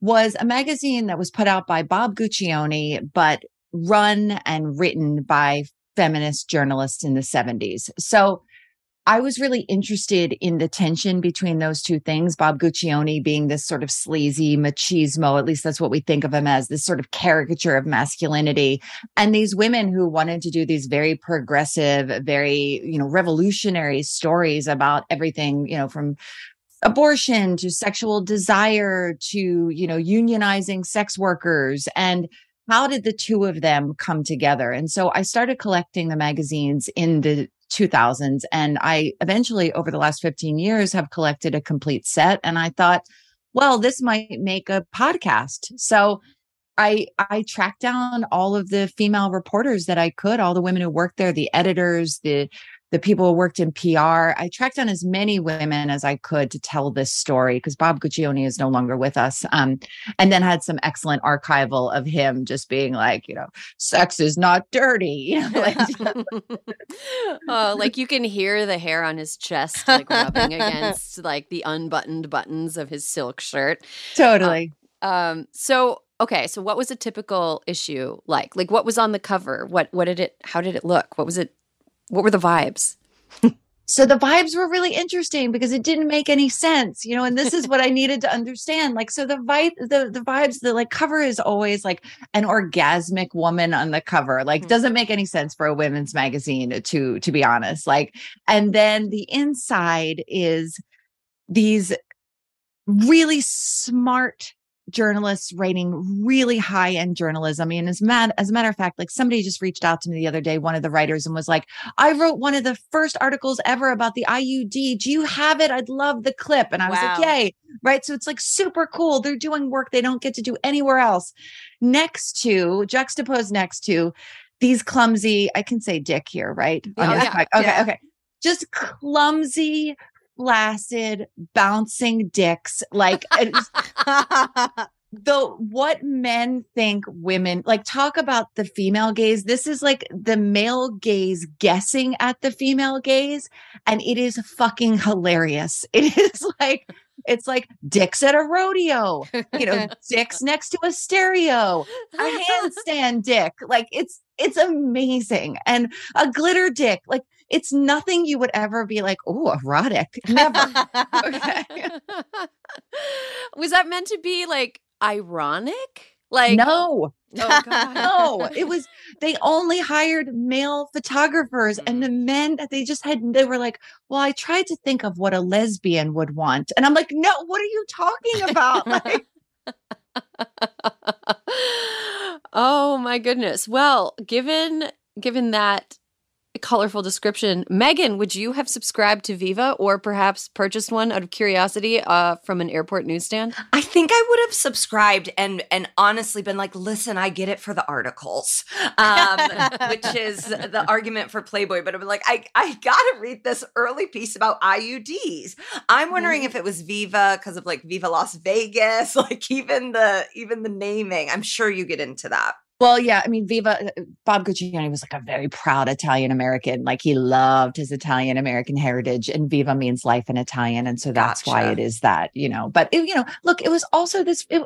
was a magazine that was put out by Bob Guccione, but run and written by feminist journalists in the 70s. So I was really interested in the tension between those two things. Bob Guccione being this sort of sleazy machismo, at least that's what we think of him as, this sort of caricature of masculinity. And these women who wanted to do these very progressive, very, you know, revolutionary stories about everything, you know, from abortion to sexual desire to, you know, unionizing sex workers. And how did the two of them come together? And so I started collecting the magazines in the 2000s. And I eventually, over the last 15 years, have collected a complete set. And I thought, well, this might make a podcast. So I I tracked down all of the female reporters that I could, all the women who worked there, the editors, the the people who worked in PR. I tracked down as many women as I could to tell this story because Bob Guccione is no longer with us. Um, and then had some excellent archival of him just being like, you know, sex is not dirty. like, oh, like you can hear the hair on his chest like rubbing against like the unbuttoned buttons of his silk shirt. Totally. Uh, um, so okay, so what was a typical issue like? Like what was on the cover? What what did it how did it look? What was it what were the vibes? so the vibes were really interesting because it didn't make any sense you know and this is what i needed to understand like so the vibe the, the vibes the like cover is always like an orgasmic woman on the cover like mm-hmm. doesn't make any sense for a women's magazine to to be honest like and then the inside is these really smart journalists writing really high end journalism. I mean, as, mad, as a matter of fact, like somebody just reached out to me the other day, one of the writers, and was like, I wrote one of the first articles ever about the IUD. Do you have it? I'd love the clip. And I was wow. like, yay. Right. So it's like super cool. They're doing work they don't get to do anywhere else. Next to, juxtaposed next to these clumsy, I can say dick here, right? Oh, yeah. Okay. Yeah. Okay. Just clumsy flaccid, bouncing dicks. Like the what men think women like talk about the female gaze this is like the male gaze guessing at the female gaze and it is fucking hilarious it is like it's like dicks at a rodeo you know dicks next to a stereo a handstand dick like it's it's amazing and a glitter dick like it's nothing you would ever be like, oh, erotic. Never. okay. Was that meant to be like ironic? Like no. Oh, no, it was they only hired male photographers and the mm. men that they just had they were like, Well, I tried to think of what a lesbian would want. And I'm like, No, what are you talking about? Like oh my goodness. Well, given given that colorful description. Megan, would you have subscribed to Viva or perhaps purchased one out of curiosity uh, from an airport newsstand? I think I would have subscribed and and honestly been like, listen, I get it for the articles, um, which is the argument for Playboy. But I'm like, I I gotta read this early piece about IUDs. I'm wondering mm-hmm. if it was Viva because of like Viva Las Vegas, like even the even the naming. I'm sure you get into that. Well, yeah, I mean, Viva, uh, Bob Guccione was like a very proud Italian American. Like he loved his Italian American heritage, and Viva means life in Italian, and so that's gotcha. why it is that, you know. But it, you know, look, it was also this. It,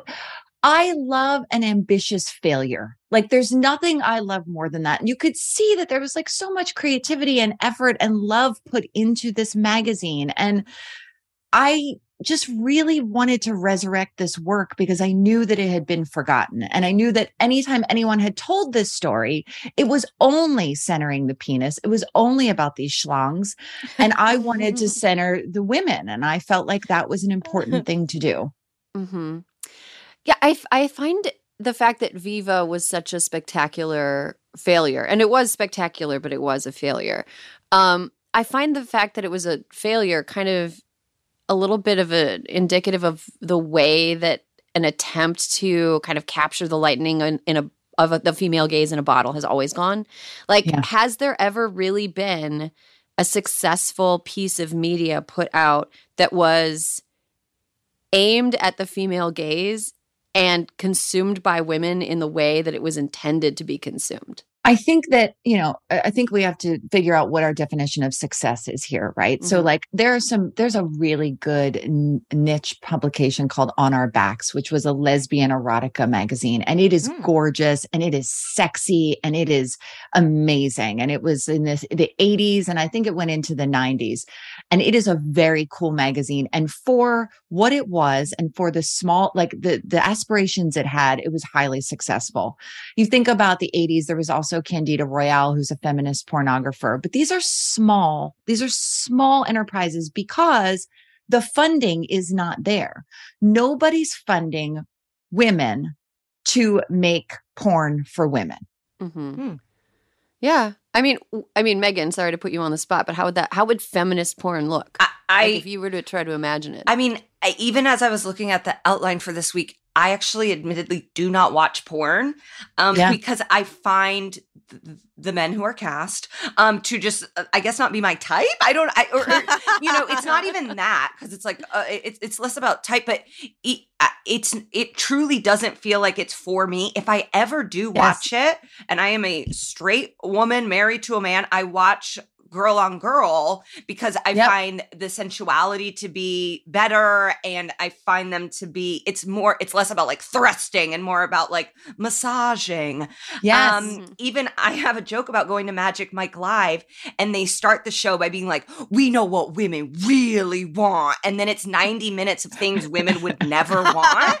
I love an ambitious failure. Like there's nothing I love more than that. And you could see that there was like so much creativity and effort and love put into this magazine. And I just really wanted to resurrect this work because I knew that it had been forgotten. And I knew that anytime anyone had told this story, it was only centering the penis. It was only about these schlongs. And I wanted to center the women. And I felt like that was an important thing to do. Mm-hmm. Yeah, I, f- I find the fact that Viva was such a spectacular failure, and it was spectacular, but it was a failure. Um, I find the fact that it was a failure kind of a little bit of a indicative of the way that an attempt to kind of capture the lightning in, in a of a, the female gaze in a bottle has always gone. Like, Yeah. has there ever really been a successful piece of media put out that was aimed at the female gaze and consumed by women in the way that it was intended to be consumed? I think that, you know, I think we have to figure out what our definition of success is here, right? So, Mhm. like, there are some, there's a really good n- niche publication called On Our Backs, which was a lesbian erotica magazine. And it is Mm. gorgeous and it is sexy and it is amazing. And it was in this, the 80s and I think it went into the 90s. And it is a very cool magazine. And for what it was and for the small, like the, the aspirations it had, it was highly successful you think about the 80s there was also candida royalle who's a feminist pornographer but these are small these are small enterprises because the funding is not there nobody's funding women to make porn for women Mm-hmm. Hmm. Yeah, I mean, I mean, Megan. Sorry to put you on the spot, but how would that? How would feminist porn look? I, I like if you were to try to imagine it. I mean, I, even as I was looking at the outline for this week, I actually admittedly do not watch porn um, Yeah. because I find th- the men who are cast um, to just, uh, I guess, not be my type. I don't, I, or, or, you know, it's not even that because it's like uh, it's it's less about type, but it, uh, it's it truly doesn't feel like it's for me. If I ever do watch it, and I am a straight woman married to a man, I watch girl on girl because I Yep. find the sensuality to be better and I find them to be it's more it's less about like thrusting and more about like massaging. yes Um even I have a joke about going to Magic Mike Live and they start the show by being like, "We know what women really want." And then it's 90 minutes of things women would never want.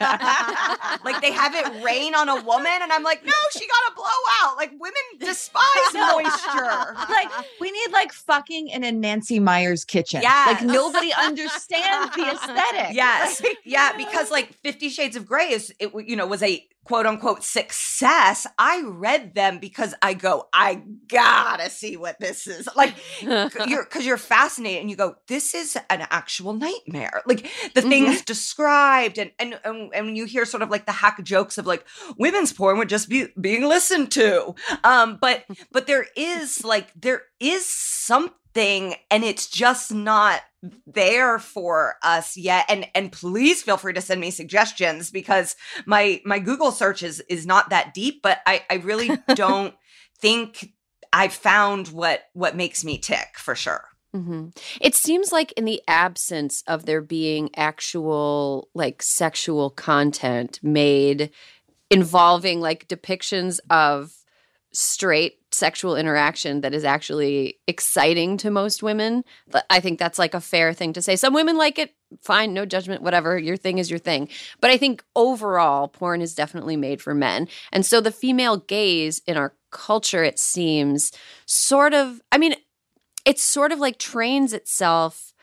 like they have it rain on a woman and I'm like, "No, she got a blowout." Like women despise moisture. like we need like fucking in a Nancy Meyers kitchen. Yeah. Like nobody understands the aesthetic. Yes. Like, yeah, because like 50 Shades of Grey is it you know was a quote unquote success. I read them because I go, I gotta see what this is. Like you're because you're fascinated and you go, this is an actual nightmare. Like the Mm-hmm. things described and and and, and you hear sort of like the hack jokes of like women's porn would just be being listened to. Um, but but there is like there is something and it's just not there for us yet and and please feel free to send me suggestions because my my google search is is not that deep but i i really don't think i found what what makes me tick for sure Mm-hmm. It seems like in the absence of there being actual like sexual content made involving like depictions of straight sexual interaction that is actually exciting to most women. But I think that's like a fair thing to say. Some women like it, fine, no judgment, whatever. Your thing is your thing. But I think overall, porn is definitely made for men. And so the female gaze in our culture, it seems, sort of, I mean, it sort of like trains itself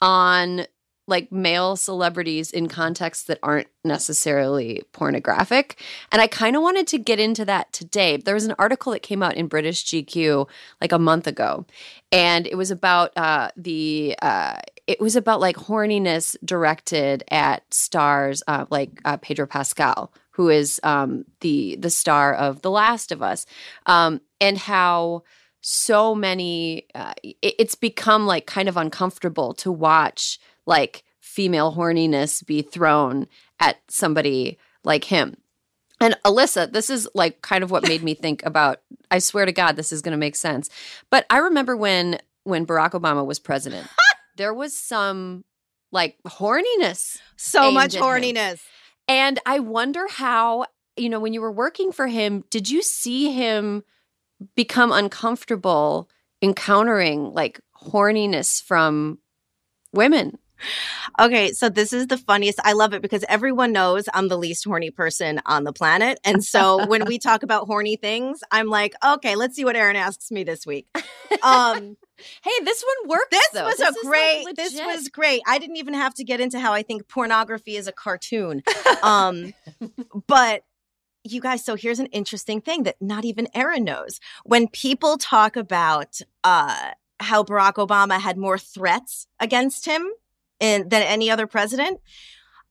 on like male celebrities in contexts that aren't necessarily pornographic. And I kind of wanted to get into that today. There was an article that came out in British GQ like a month ago, and it was about uh, the uh, it was about like horniness directed at stars uh, like Pedro Pascal, who is um, the the star of The Last of Us, um, and how so many uh, it- it's become like kind of uncomfortable to watch like female horniness be thrown at somebody like him. And Alyssa, this is like kind of what made me think about I swear to God this is going to make sense. But I remember when when Barack Obama was president, there was some like horniness So much horniness. and I wonder how, you know, when you were working for him, did you see him become uncomfortable encountering like horniness from women? Okay, so this is the funniest. I love it because everyone knows I'm the least horny person on the planet. And so when we talk about horny things, I'm like, okay, let's see what Erin asks me this week. Um, Hey, this one worked. This though. was This a is, like, great. this was great. I didn't even have to get into how I think pornography is a cartoon. Um, but you guys, so here's an interesting thing that not even Erin knows. When people talk about uh, how Barack Obama had more threats against him in, than any other president.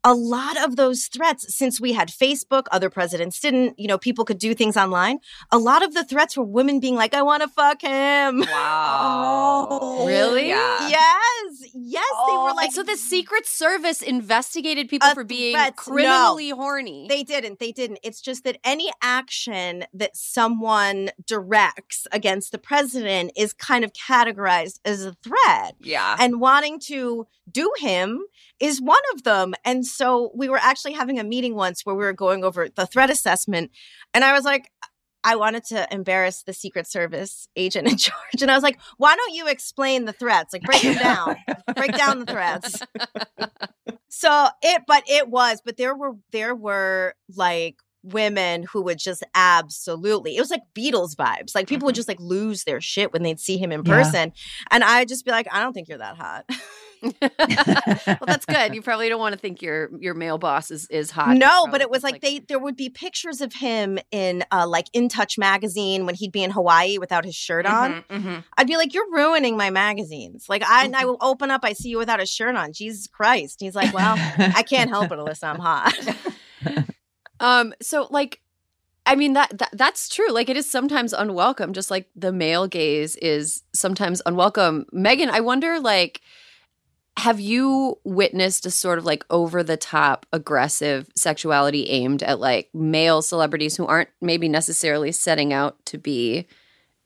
A lot of those threats, since we had Facebook, other presidents didn't, you know, people could do things online. A lot of the threats were women being like, I want to fuck him. Wow. Oh. Really? Yeah. Yes. Yes. they were oh, like, like so the Secret Service investigated people for being threats, no. criminally horny. They didn't. They didn't. It's just that any action that someone directs against the president is kind of categorized as a threat. Yeah. And wanting to do him is one of them. And so we were actually having a meeting once where we were going over the threat assessment. And I was like, I wanted to embarrass the Secret Service agent in charge. And I was like, why don't you explain the threats? Like, break them down. break down the threats. So it, but it was, but there were, there were like women who would just absolutely, it was like Beatles vibes. Like people would mm-hmm. just like lose their shit when they'd see him in Yeah. person. And I'd just be like, I don't think you're that hot. well, that's good. You probably don't want to think your your male boss is is hot. no, but it was just like, they, there would be pictures of him in uh, like In Touch magazine when he'd be in Hawaii without his shirt on. Mhm, mhm. I'd be like, you're ruining my magazines. Like I, and I will open up, I see you without a shirt on. Jesus Christ. He's like, well, I can't help it, Alyssa. I'm hot. Um, so like I mean that, that that's true. Like it is sometimes unwelcome, just like the male gaze is sometimes unwelcome. Megan, I wonder like have you witnessed a sort of like over the top aggressive sexuality aimed at like male celebrities who aren't maybe necessarily setting out to be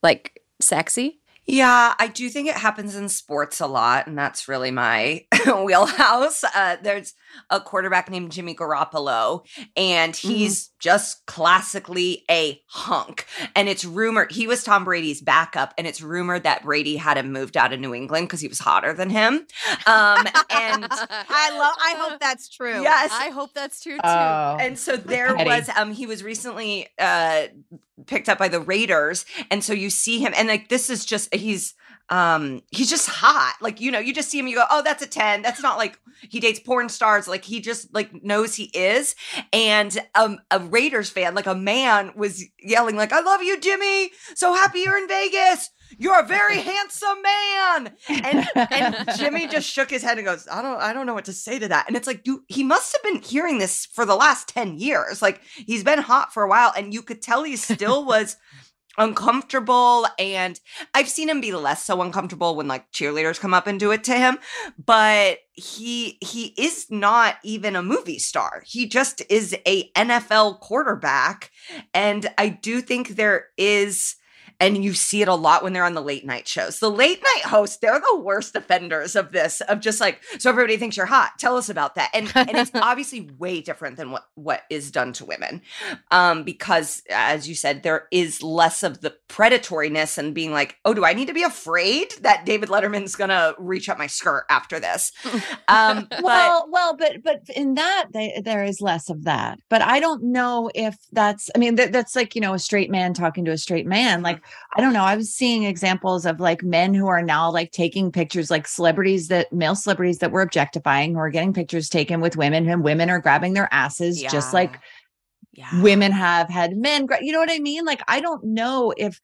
like sexy? Yeah, I do think it happens in sports a lot, and that's really my wheelhouse. Uh, there's a quarterback named Jimmy Garoppolo, and he's just classically a hunk. And it's rumored he was Tom Brady's backup, and it's rumored that Brady had him moved out of New England because he was hotter than him. Um, and I love, I hope that's true. yes, I hope that's true too. Oh. and so there Petty. was um he was recently uh picked up by the Raiders and so you see him and like this is just he's um he's just hot. Like you know you just see him you go oh that's a 10 that's not like he dates porn stars. Like he just like knows he is. And um a Raiders fan like a man was yelling like I love you Jimmy. So happy you're in Vegas. You're a very handsome man. And and Jimmy just shook his head and goes, I don't I don't know what to say to that. And it's like, you he must have been hearing this for the last 10 years. Like he's been hot for a while and you could tell he still was uncomfortable and I've seen him be less so uncomfortable when like cheerleaders come up and do it to him, but he he is not even a movie star. He just is a NFL quarterback and I do think there is and you see it a lot when they're on the late night shows. The late night hosts, they're the worst offenders of this, of just like, so everybody thinks you're hot. Tell us about that. And and it's obviously way different than what what is done to women. Um, because as you said, there is less of the predatoriness and being like, oh, do I need to be afraid that David Letterman's gonna reach up my skirt after this? Um, but well, well, but but in that they, there is less of that. But I don't know if that's. I mean, that, that's like you know a straight man talking to a straight man. Like I don't know. I was seeing examples of like men who are now like taking pictures, like celebrities that male celebrities that were objectifying, who are getting pictures taken with women, and women are grabbing their asses, just like yeah. women have had men. gra- You know what I mean? Like I don't know if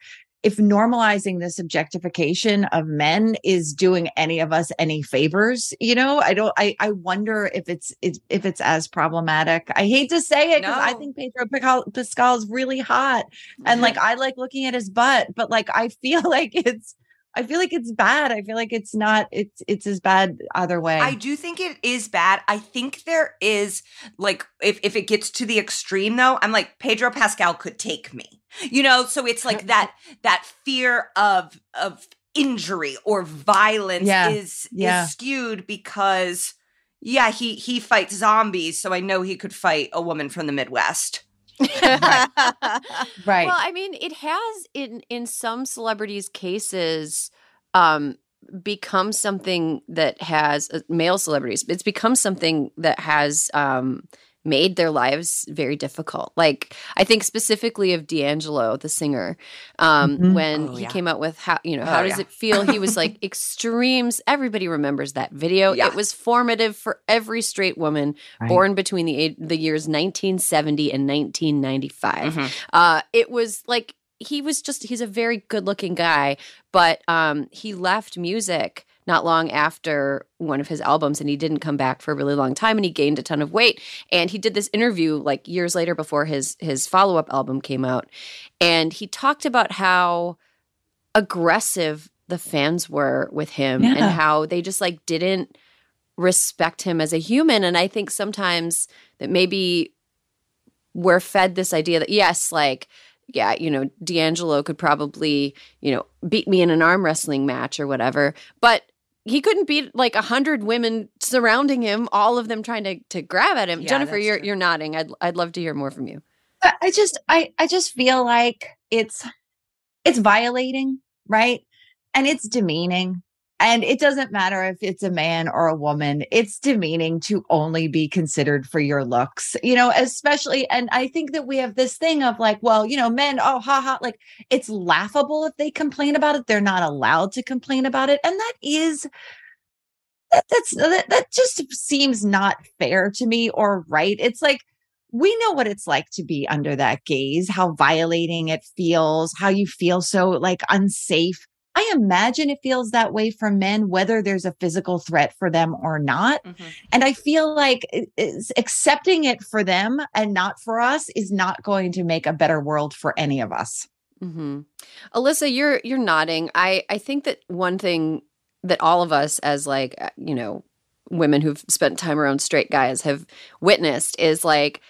if normalizing this objectification of men is doing any of us any favors you know i don't i i wonder if it's, it's if it's as problematic. I hate to say it because i think pedro pascal, pascal is really hot and like i like looking at his butt but like i feel like it's i feel like it's bad i feel like it's not it's it's as bad either way I do think it is bad. I think there is like if if it gets to the extreme though, I'm like Pedro Pascal could take me. You know, so it's like that that fear of of injury or violence Yeah, is yeah. is skewed because yeah, he he fights zombies, so I know he could fight a woman from the Midwest. right Well, I mean, it has in in some celebrities' cases um become something that has uh, male celebrities. It's become something that has um made their lives very difficult. Like I think specifically of D'Angelo, the singer, um, Mhm. when Oh, he yeah. came out with how you know Oh, how does yeah. it feel? He was like extremes. Everybody remembers that video. Yeah. It was formative for every straight woman Right. born between the age, the years 1970 and 1995. Mhm. Uh, it was like he was just he's a very good looking guy, but um, he left music not long after one of his albums and he didn't come back for a really long time and he gained a ton of weight. And he did this interview like years later before his his follow-up album came out. And he talked about how aggressive the fans were with him and how they just like didn't respect him as a human. And i think sometimes that maybe we're fed this idea that yes like yeah you know d'angelo could probably you know beat me in an arm wrestling match or whatever. But he couldn't beat like a hundred women surrounding him all of them trying to to grab at him Yeah, jennifer you're true. you're nodding i'd i'd love to hear more from you I I just I I just feel like it's it's violating, right? And it's demeaning. And it doesn't matter if it's a man or a woman. It's demeaning to only be considered for your looks, you know, especially and I think that we have this thing of like, well, you know, men, oh ha ha, like it's laughable if they complain about it. They're not allowed to complain about it. And that is that, that's that, that just seems not fair to me or right. It's like we know what it's like to be under that gaze, how violating it feels, how you feel so like unsafe. I imagine it feels that way for men, whether there's a physical threat for them or not. Mhm. And I feel like accepting it for them and not for us is not going to make a better world for any of us. hmm Alyssa, you're you're nodding. I I think that one thing that all of us, as like uh, you know, women who've spent time around straight guys, have witnessed is like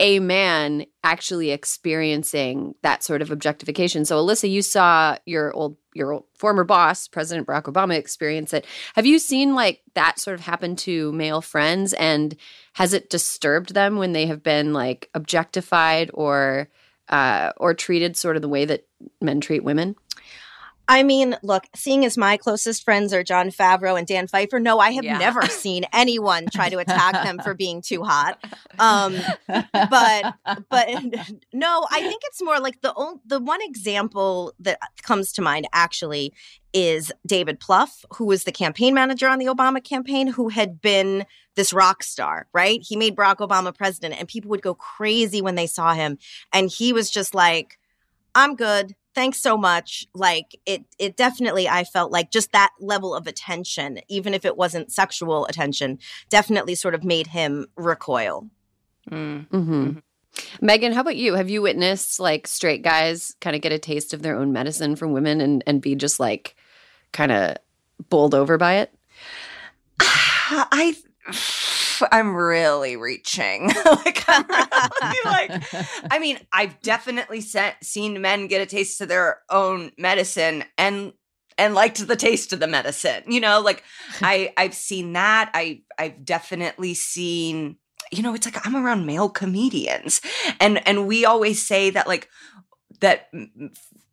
a man actually experiencing that sort of objectification. So, Alyssa, you saw your old your old former boss, President Barack Obama, experience it. Have you seen like that sort of happen to male friends, and has it disturbed them when they have been like objectified or uh, or treated sort of the way that men treat women? I mean, look, seeing as my closest friends are Jon Favreau and Dan Pfeiffer, no, I have Yeah. never seen anyone try to attack them for being too hot. Um, but but no, I think it's more like the on- the one example that comes to mind actually is David Plouffe, who was the campaign manager on the Obama campaign, who had been this rock star, right? He made Barack Obama president, and people would go crazy when they saw him, and he was just like, "I'm good." Thanks so much. Like it it definitely I felt like just that level of attention, even if it wasn't sexual attention, definitely sort of made him recoil. Mm. hmm Megan, how about you? Have you witnessed like straight guys kind of get a taste of their own medicine from women and and be just like kind of bowled over by it? I I'm really reaching. like I'm really like I mean, I've definitely se- seen men get a taste of their own medicine and and liked the taste of the medicine. You know, like I I've seen that. I I've definitely seen you know, it's like I'm around male comedians and and we always say that like that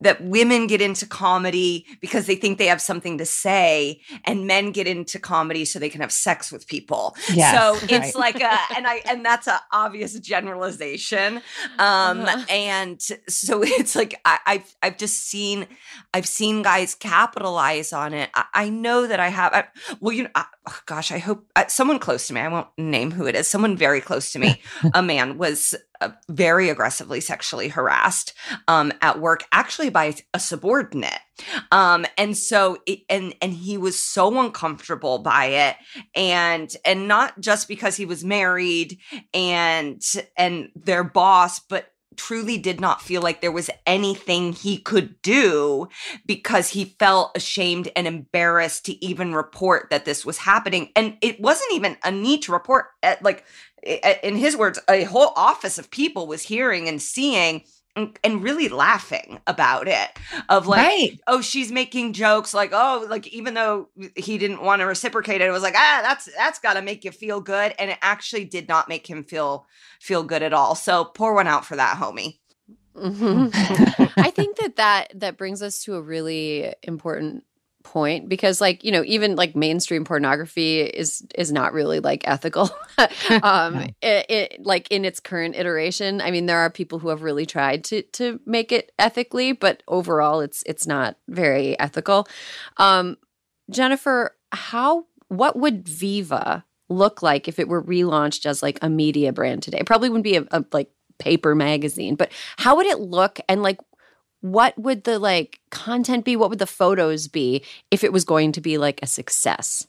that women get into comedy because they think they have something to say and men get into comedy so they can have sex with people Yes, so it's right. like a and i and that's an obvious generalization um Uh-huh. and so it's like I, i've i've just seen i've seen guys capitalize on it i, I know that i have I, well you know I, oh gosh i hope uh, someone close to me i won't name who it is someone very close to me a man was uh, very aggressively sexually harassed um, at work, actually by a subordinate. Um, and so, it, and and he was so uncomfortable by it, and and not just because he was married and and their boss, but truly did not feel like there was anything he could do because he felt ashamed and embarrassed to even report that this was happening. And it wasn't even a need to report. At like in his words a whole office of people was hearing and seeing and, and really laughing about it of like right. oh she's making jokes like oh like even though he didn't want to reciprocate it it was like ah that's that's got to make you feel good and it actually did not make him feel feel good at all so pour one out for that homie Mhm. I think that that that brings us to a really important point because like you know even like mainstream pornography is is not really like ethical. Um No. it, it like in its current iteration i mean there are people who have really tried to to make it ethically but overall it's it's not very ethical. Um jennifer how what would viva look like if it were relaunched as like a media brand today? It probably wouldn't be a, a like paper magazine but how would it look and like what would the like content be what would the photos be if it was going to be like a success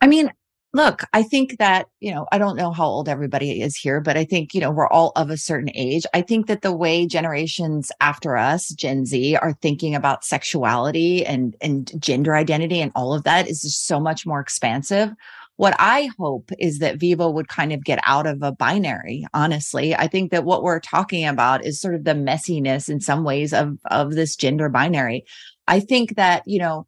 I mean, look, I think that, you know, I don't know how old everybody is here, but I think, you know, we're all of a certain age. I think that the way generations after us, Gen Z, are thinking about sexuality and and gender identity and all of that is just so much more expansive. What I hope is that Vivo would kind of get out of a binary, honestly. I think that what we're talking about is sort of the messiness in some ways of of this gender binary. I think that, you know,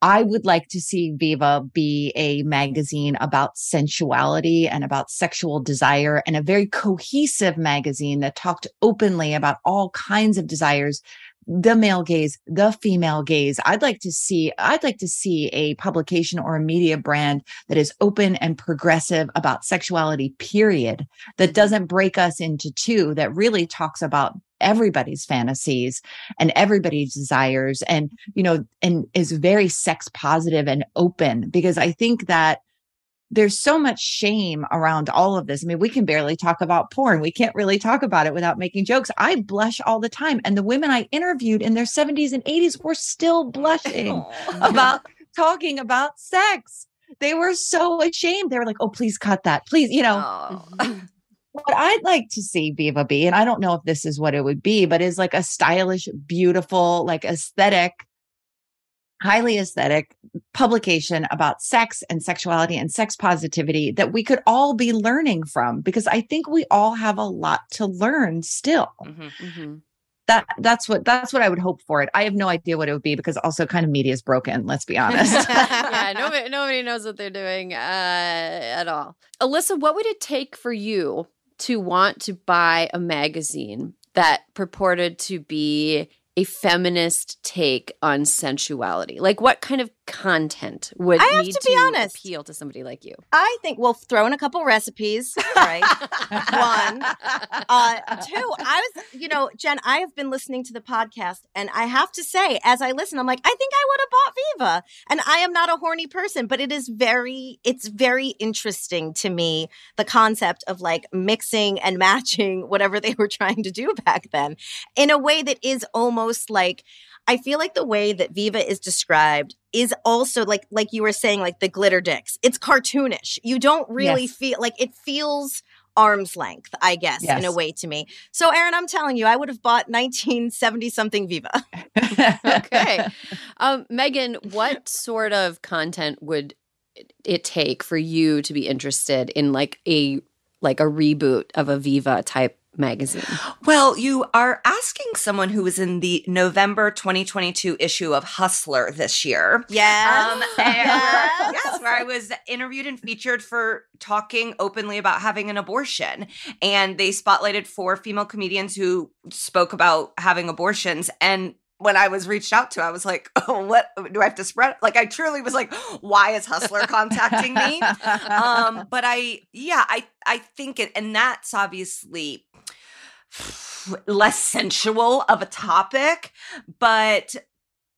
I would like to see Viva be a magazine about sensuality and about sexual desire and a very cohesive magazine that talked openly about all kinds of desires the male gaze the female gaze. I'd like to see i'd like to see a publication or a media brand that is open and progressive about sexuality period that doesn't break us into two that really talks about everybody's fantasies and everybody's desires and you know and is very sex positive and open. Because i think that there's so much shame around all of this. I mean, we can barely talk about porn. We can't really talk about it without making jokes. I blush all the time. And the women I interviewed in their 70s and 80s were still blushing about talking about sex. They were so ashamed. They were like, oh, please cut that. Please, you know, Oh. what I'd like to see Viva be, and I don't know if this is what it would be, but is like a stylish, beautiful, like aesthetic, highly aesthetic publication about sex and sexuality and sex positivity that we could all be learning from because I think we all have a lot to learn still. Mhm. mm-hmm. That that's what that's what I would hope for it. I have no idea what it would be because also kind of media is broken, let's be honest. yeah nobody, nobody knows what they're doing uh, at all alyssa what would it take for you to want to buy a magazine that purported to be a feminist take on sensuality? Like what kind of content would I have need to be honest. appeal to somebody like you I think we'll throw in a couple recipes. Right. One. Uh, two, I was, you know, Jen, I have been listening to the podcast, and I have to say, as I listen, I'm like, I think I would have bought Viva. And I am not a horny person, but it is very, it's very interesting to me the concept of like mixing and matching whatever they were trying to do back then in a way that is almost like, I feel like the way that Viva is described is also like like you were saying like the glitter dicks. It's cartoonish. You don't really Yes. feel like it feels arm's length, I guess, in a way to me. So Erin, I'm telling you, I would have bought 1970 something Viva. okay um megan what sort of content would it- it take for you to be interested in like a like a reboot of a viva type magazine Well, you are asking someone who was in the November 2022 issue of Hustler this year. Yes. Um, Yes. yes, where I was interviewed and featured for talking openly about having an abortion. And they spotlighted four female comedians who spoke about having abortions. And when I was reached out to, I was like, oh, what do I have to spread? Like, I truly was like, why is Hustler contacting me? um but i yeah i i think it and that's obviously less sensual of a topic but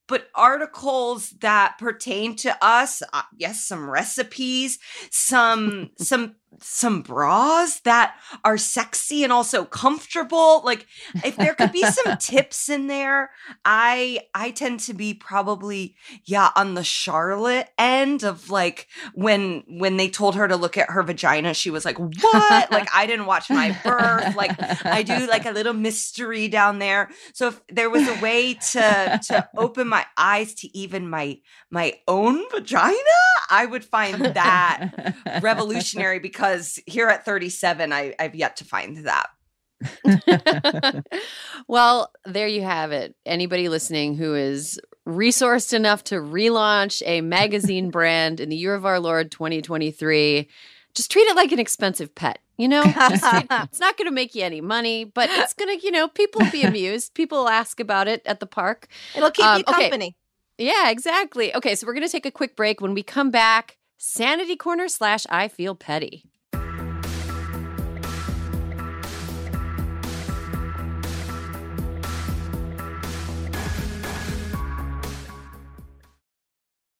but articles that pertain to us uh, yes some recipes some some some bras that are sexy and also comfortable. Like if there could be some tips in there i i tend to be probably yeah on the charlotte end of like when when they told her to look at her vagina she was like what? Like i didn't watch my birth. Like i do like a little mystery down there. So if there was a way to to open my eyes to even my my own vagina i would find that revolutionary because here at 37 I, i've yet to find that well, there you have it. Anybody listening who is resourced enough to relaunch a magazine brand in the year of our Lord 2023, just treat it like an expensive pet. You know, Just it's not going to make you any money, but it's going to, you know, people will be amused. People will ask about it at the park. It'll keep Um, you okay. company. Yeah, exactly. Okay, so we're going to take a quick break. When we come back, Sanity Corner slash I Feel Petty.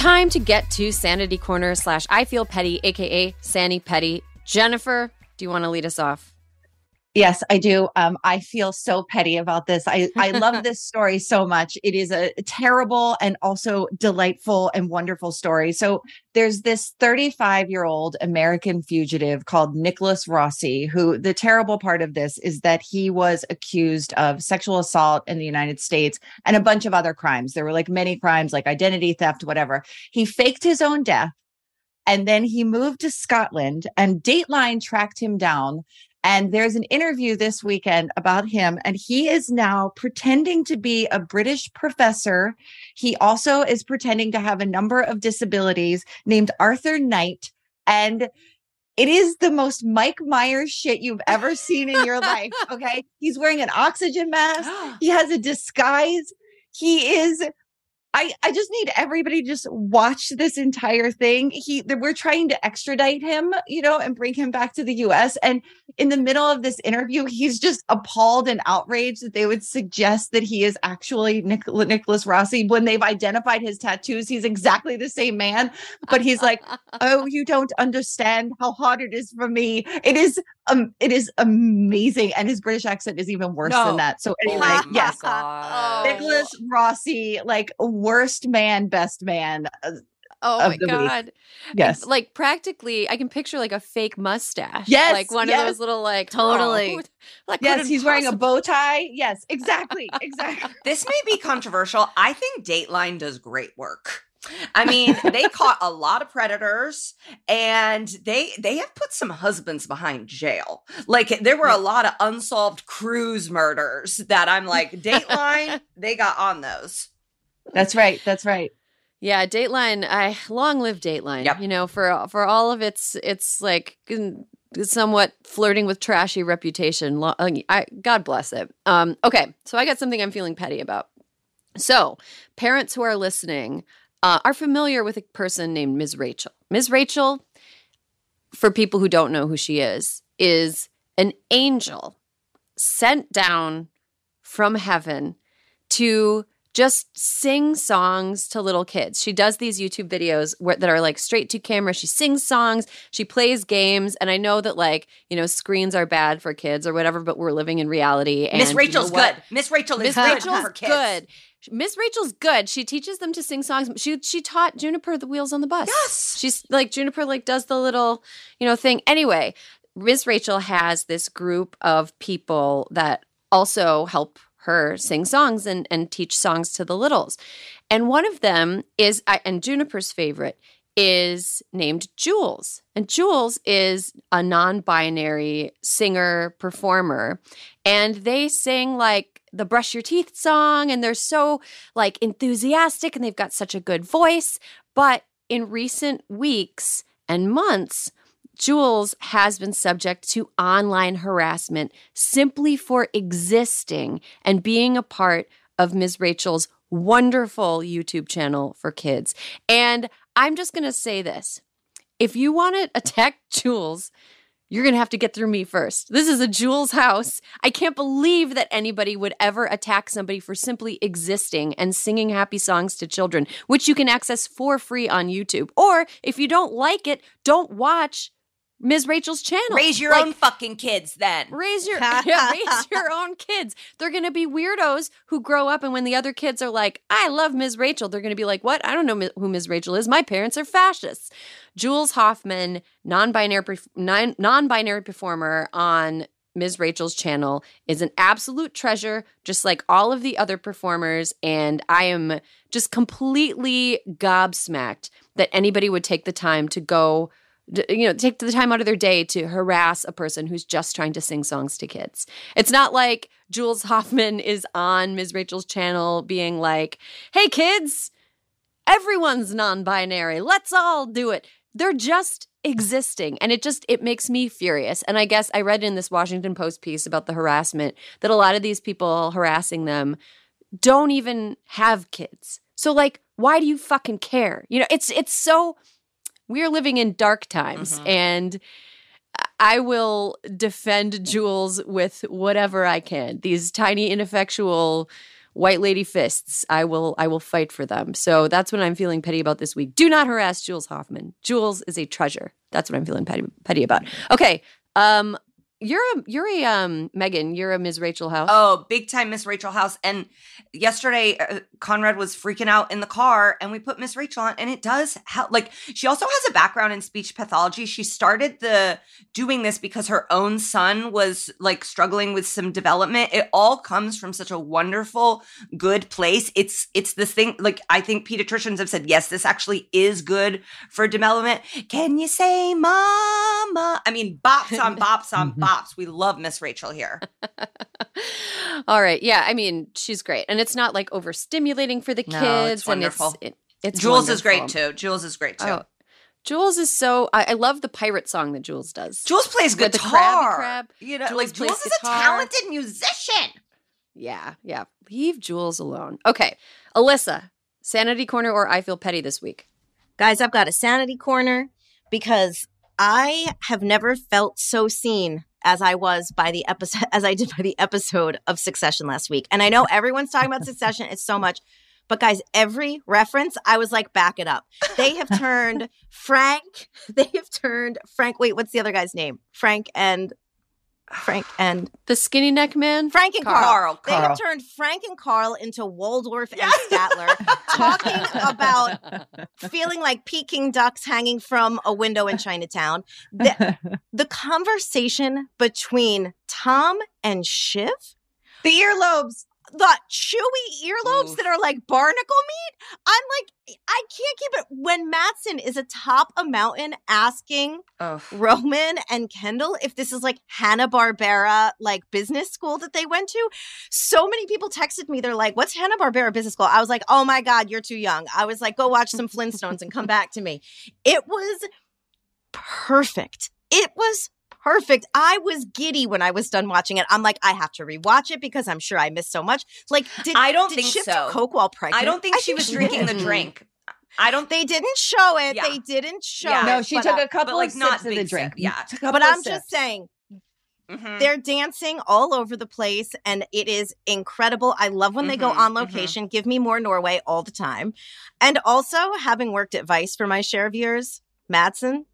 Time to get to Sanity Corner slash I Feel Petty, aka Sandy Petty. Jennifer, do you want to lead us off? Yes, I do. Um, I feel so petty about this. I, I love this story so much. It is a terrible and also delightful and wonderful story. So there's this 35 year old American fugitive called Nicholas Rossi, who the terrible part of this is that he was accused of sexual assault in the United States and a bunch of other crimes. There were like many crimes like identity theft, whatever. He faked his own death. And then he moved to Scotland and Dateline tracked him down and there's an interview this weekend about him, and he is now pretending to be a British professor. He also is pretending to have a number of disabilities named Arthur Knight. And it is the most Mike Myers shit you've ever seen in your life. Okay. He's wearing an oxygen mask, he has a disguise. He is I, I just need everybody to just watch this entire thing. He we're trying to extradite him, you know, and bring him back to the US. And in the middle of this interview, he's just appalled and outraged that they would suggest that he is actually Nic- Nicholas Rossi when they've identified his tattoos. He's exactly the same man, but he's like, "Oh, you don't understand how hard it is for me. It is um, it is amazing, and his British accent is even worse No. than that. So anyway, Oh yes, God. Nicholas Rossi, like worst man, best man. uh, Oh my the week. god. Yes. Like practically I can picture like a fake mustache. Yes, Like one yes. of those little like Totally. oh, like yes, what he's wearing a bow tie. Yes, exactly, exactly. This may be controversial. I think Dateline does great work. I mean, they caught a lot of predators and they they have put some husbands behind jail. Like there were a lot of unsolved cruise murders that I'm like, Dateline, they got on those. That's right. That's right. Yeah, Dateline. I long live Dateline. Yep. You know, for for all of its its like somewhat flirting with trashy reputation. lo- uh, I God bless it. Um. Okay, so I got something I'm feeling petty about. So, parents who are listening uh, are familiar with a person named Ms. Rachel. Ms. Rachel, for people who don't know who she is, is an angel sent down from heaven to just sing songs to little kids. She does these YouTube videos where, that are like straight to camera. She sings songs, she plays games, and I know that like you know screens are bad for kids or whatever, but we're living in reality. And Miss you know Rachel's good. Miss Rachel is Miss good Rachel's for kids. good. Miss Rachel's good. She teaches them to sing songs. She she taught Juniper the wheels on the bus. Yes. She's like Juniper like does the little, you know, thing. Anyway, Miss Rachel has this group of people that also help her sing songs and and teach songs to the littles. And one of them is and Juniper's favorite is named Jules. And Jules is a non-binary singer performer and they sing like the brush your teeth song and they're so like enthusiastic and they've got such a good voice. But in recent weeks and months, Jules has been subject to online harassment simply for existing and being a part of Ms. Rachel's wonderful YouTube channel for kids. And I'm just going to say this if you want to attack Jules, you're going to have to get through me first. This is a Jules house. I can't believe that anybody would ever attack somebody for simply existing and singing happy songs to children, which you can access for free on YouTube. Or if you don't like it, don't watch Ms. Rachel's channel. Raise your Like, own fucking kids then. Raise your yeah, raise your own kids. They're gonna be weirdos who grow up, and when the other kids are like, "I love Ms. Rachel," they're gonna be like, "What? I don't know who Ms. Rachel is. My parents are fascists." Jules Hoffman, non-binary non- non-binary performer on Ms. Rachel's channel, is an absolute treasure, just like all of the other performers. And I am just completely gobsmacked that anybody would take the time to go you know take the time out of their day to harass a person who's just trying to sing songs to kids. It's not like jules hoffman is on ms rachel's channel being like hey kids everyone's non-binary. Let's all do it. They're just existing and it just it makes me furious. And i guess i read in this washington post piece about the harassment that a lot of these people harassing them don't even have kids. So like why do you fucking care? You know it's it's so we are living in dark times Mhm. and I will defend Jules with whatever I can. These tiny ineffectual white lady fists, I will I will fight for them. So that's what I'm feeling petty about this week. Do not harass Jules Hoffman. Jules is a treasure. That's what I'm feeling petty petty about. Okay. Um you're a you're a um Megan, you're a Ms. Rachel House. Oh, big time Miss Rachel House. And yesterday, uh, Conrad was freaking out in the car, and we put Miss Rachel on, and it does help. Like, she also has a background in speech pathology. She started the doing this because her own son was like struggling with some development. It all comes from such a wonderful, good place. It's it's this thing. Like, I think pediatricians have said, yes, this actually is good for development. Can you say, "Mama"? I mean, bops on bops on bops. We love Miss Rachel here. All right. Yeah, I mean, she's great. And it's not like overstimulating for the kids. No, it's and wonderful. it- it's Jules is great too. Jules is great too. Oh, Jules is so. I, I love the pirate song that Jules does. Jules plays With guitar. the Krabby Crab. You know, Jules like Jules is a talented musician. Yeah, yeah. Leave Jules alone. Okay, Alyssa, Sanity Corner or I Feel Petty this week. Guys, I've got a sanity corner because I have never felt so seen as I was by the episode as I did by the episode of Succession last week. And I know everyone's talking about Succession, it's so much. But guys, every reference, I was like, back it up. They have turned Frank, they have turned Frank. Wait, what's the other guy's name? Frank and Frank and The Skinny Neck Man. Frank and Carl. Carl, They have turned Frank and Carl into Waldorf and Statler, talking about feeling like Peking ducks hanging from a window in Chinatown. The, the conversation between Tom and Shiv, the earlobes. The chewy earlobes Oof. that are like barnacle meat. I'm like, I can't keep it. When Matsson is atop a mountain asking Roman and Kendall if this is like Hanna Barbera like business school that they went to. So many people texted me. They're like, "What's Hanna Barbera business school?" I was like, "Oh my god, you're too young." I was like, "Go watch some Flintstones and come back to me." It was perfect. It was perfect. I was giddy when I was done watching it. I'm like, I have to rewatch it because I'm sure I missed so much. Like, did I don't did think Shiv so. Coke while pregnant? I don't think she was drinking the drink. I don't. They didn't show it. Yeah. They didn't show Yeah. it. No, she but took I- a couple like, of not sips of the drink. sip, yeah. Took a couple But I'm sips. just saying, Mhm. They're dancing all over the place and it is incredible. I love when they go Mhm, on mhm. location. Give me more Norway all the time. And also, having worked at Vice for my share of years, Matsson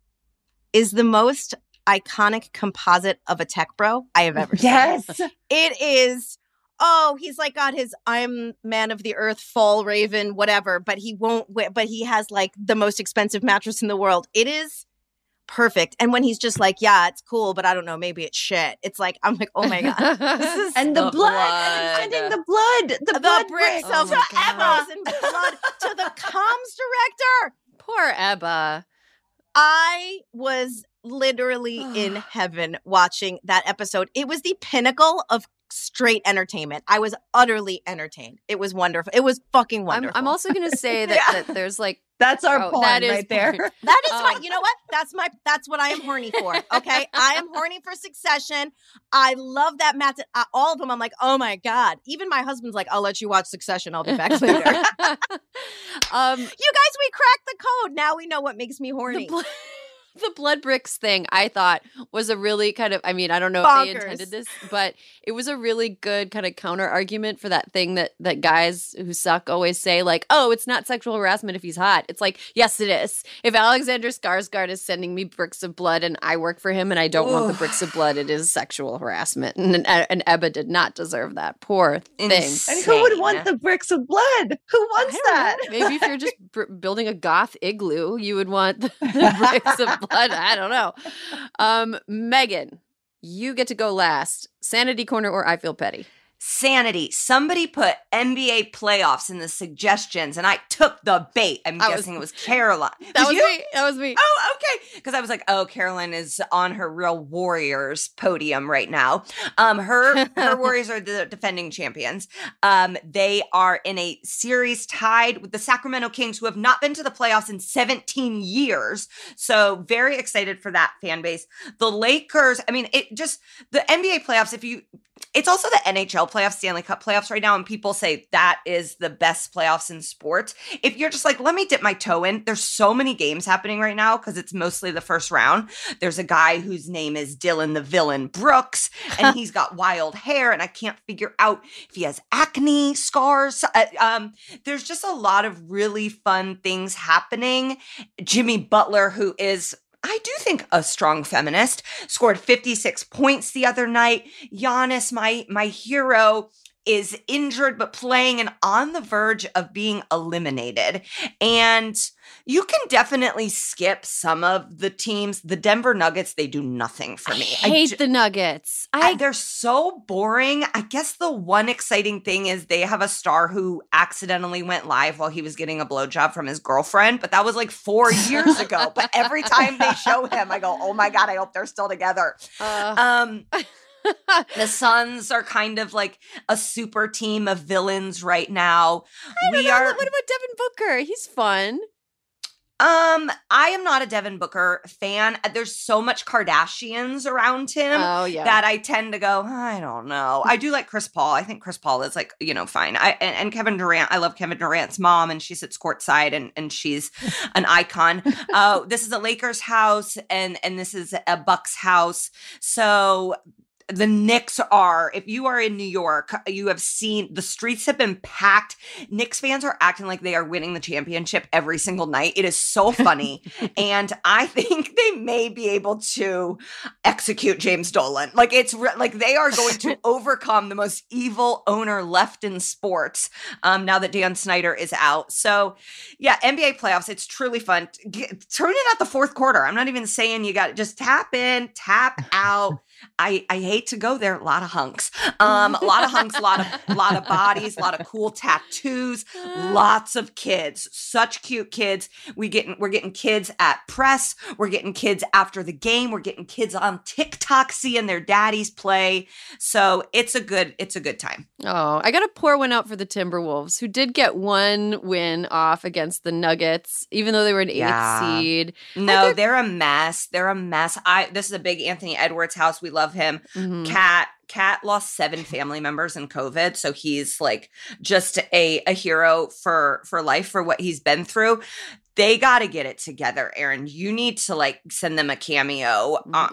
is the most iconic composite of a tech bro I have ever seen. Yes. It is. Oh, he's like got his I'm man of the earth, Fjällräven, whatever, but he won't, wi- but he has like the most expensive mattress in the world. It is perfect. And when he's just like, yeah, it's cool, but I don't know, maybe it's shit. It's like, I'm like, oh my God. This is and the, The blood, blood. and finding the blood, the, the blood bricks bricks. Oh of Oh my and blood to the comms director. Poor Ebba. I was literally in heaven watching that episode. It was the pinnacle of straight entertainment. I was utterly entertained. It was wonderful. It was fucking I'm, wonderful. I'm also going to say that, Yeah. that there's like That's our Oh, porn that is right there. porn. That is Um, my, you know what? That's my, that's what I am horny for. Okay. I am horny for succession. I love that Matt, uh, all of them. I'm like, oh my God. Even my husband's like, I'll let you watch Succession. I'll be back later. um, you guys, we cracked the code. Now we know what makes me horny. The, blood bricks thing I thought was a really kind of I mean I don't know if they intended this but it was a really good kind of counter argument for that thing that that guys who suck always say like oh it's not sexual harassment if he's hot it's like yes it is if Alexander Skarsgård is sending me bricks of blood and I work for him and I don't want the bricks of blood it is sexual harassment and uh, and Ebba did not deserve that poor thing And who would want the bricks of blood? Who wants don't know. that? Maybe if you're just br- building a goth igloo, you would want the, the bricks of blood. I don't know. Um, Megan, you get to go last. Sanity corner or I feel petty. Sanity. Somebody put NBA playoffs in the suggestions, and I took the bait. I'm I was- guessing it was Caroline. That was, you? me. That was me. Oh, okay. Because I was like, oh, Caroline is on her real Warriors podium right now. Um, her her Warriors are the defending champions. Um, they are in a series tied with the Sacramento Kings, who have not been to the playoffs in 17 years. So very excited for that fan base. The Lakers. I mean, it just the NBA playoffs. If you it's also the NHL playoffs, Stanley Cup playoffs right now, and people say that is the best playoffs in sports. If you're just like, let me dip my toe in, there's so many games happening right now because it's mostly the first round. There's a guy whose name is Dillon the Villain Brooks, and he's got wild hair, and I can't figure out if he has acne scars. Uh, um, there's just a lot of really fun things happening. Jimmy Butler, who is I do think a strong feminist scored 56 points the other night. Giannis, my my hero, is injured but playing and on the verge of being eliminated. And you can definitely skip some of the teams. The Denver Nuggets, they do nothing for me. I hate ju- the Nuggets. I, I they're so boring. I guess the one exciting thing is they have a star who accidentally went live while he was getting a blowjob from his girlfriend, but that was like four years ago. But every time they show him, I go, oh my God, I hope they're still together. uh, Um, the Suns are kind of like a super team of villains right now. I don't we know. are What about Devin Booker? He's fun. um I am not a Devin Booker fan. There's so much Kardashians around him. Oh yeah. that I tend to go, I don't know. I do like Chris Paul. I think Chris Paul is like, you know, fine. I and, and Kevin Durant, I love Kevin Durant's mom and she sits courtside and and she's an icon. uh this is a Lakers house and and this is a Bucks house. So the Knicks are, if you are in New York, you have seen the streets have been packed. Knicks fans are acting like they are winning the championship every single night. It is so funny. and I think they may be able to execute James Dolan. Like it's re- like they are going to overcome the most evil owner left in sports um, now that Dan Snyder is out. So, yeah, NBA playoffs. It's truly fun. Get, turn it at the fourth quarter. I'm not even saying you got to just tap in, tap out. I, I hate to go there. A lot of hunks, um, a lot of hunks, a lot of a lot of bodies, a lot of cool tattoos, lots of kids, such cute kids. We getting we're getting kids at press. We're getting kids after the game. We're getting kids on TikTok seeing their daddies play. So it's a good it's a good time. Oh, I got to pour one out for the Timberwolves, who did get one win off against the Nuggets, even though they were an eighth Yeah. seed. No, they're a mess. They're a mess. I this is a big Anthony Edwards house. We love him. Cat Cat lost seven family members in COVID, so he's like just a a hero for for life for what he's been through. They got to get it together, Erin. You need to like send them a cameo uh,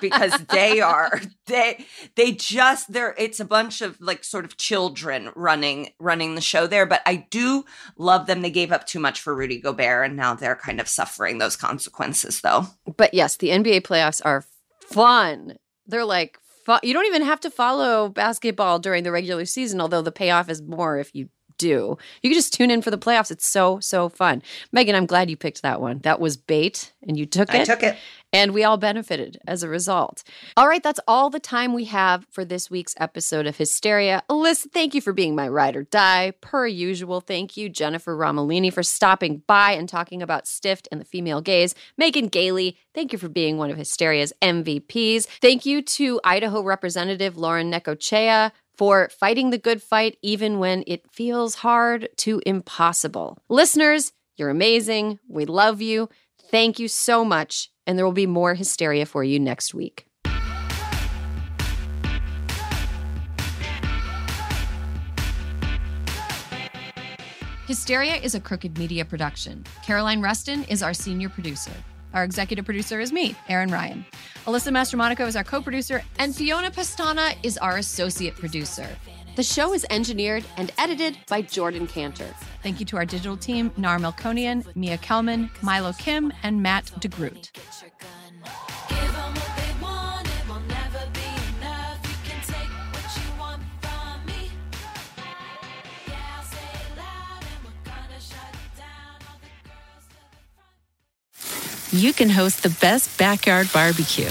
because they are they they just they're it's a bunch of like sort of children running running the show there. But I do love them. They gave up too much for Rudy Gobert, and now they're kind of suffering those consequences, though. But yes, the NBA playoffs are fun. They're like fun. You don't even have to follow basketball during the regular season, although the payoff is more if you do. You can just tune in for the playoffs. It's so, so fun. Megan, I'm glad you picked that one. That was bait and you took it. I took it. And we all benefited as a result. All right, that's all the time we have for this week's episode of Hysteria. Alyssa, thank you for being my ride or die. Per usual, thank you, Jennifer Romolini, for stopping by and talking about Stiffed and the female gaze. Megan Gailey, thank you for being one of Hysteria's MVPs. Thank you to Idaho Representative Lauren Necochea for fighting the good fight even when it feels hard to impossible. Listeners, you're amazing. We love you. Thank you so much. And there will be more hysteria for you next week. Hysteria is a crooked media production. Caroline Reston is our senior producer. Our executive producer is me, Erin Ryan. Alyssa Mastromonaco is our co producer, and Fiona Pastana is our associate producer. The show is engineered and edited by Jordan Cantor. Thank you to our digital team, Nar Melkonian, Mia Kelman, Milo Kim, and Matt DeGroot. you can host the best backyard barbecue.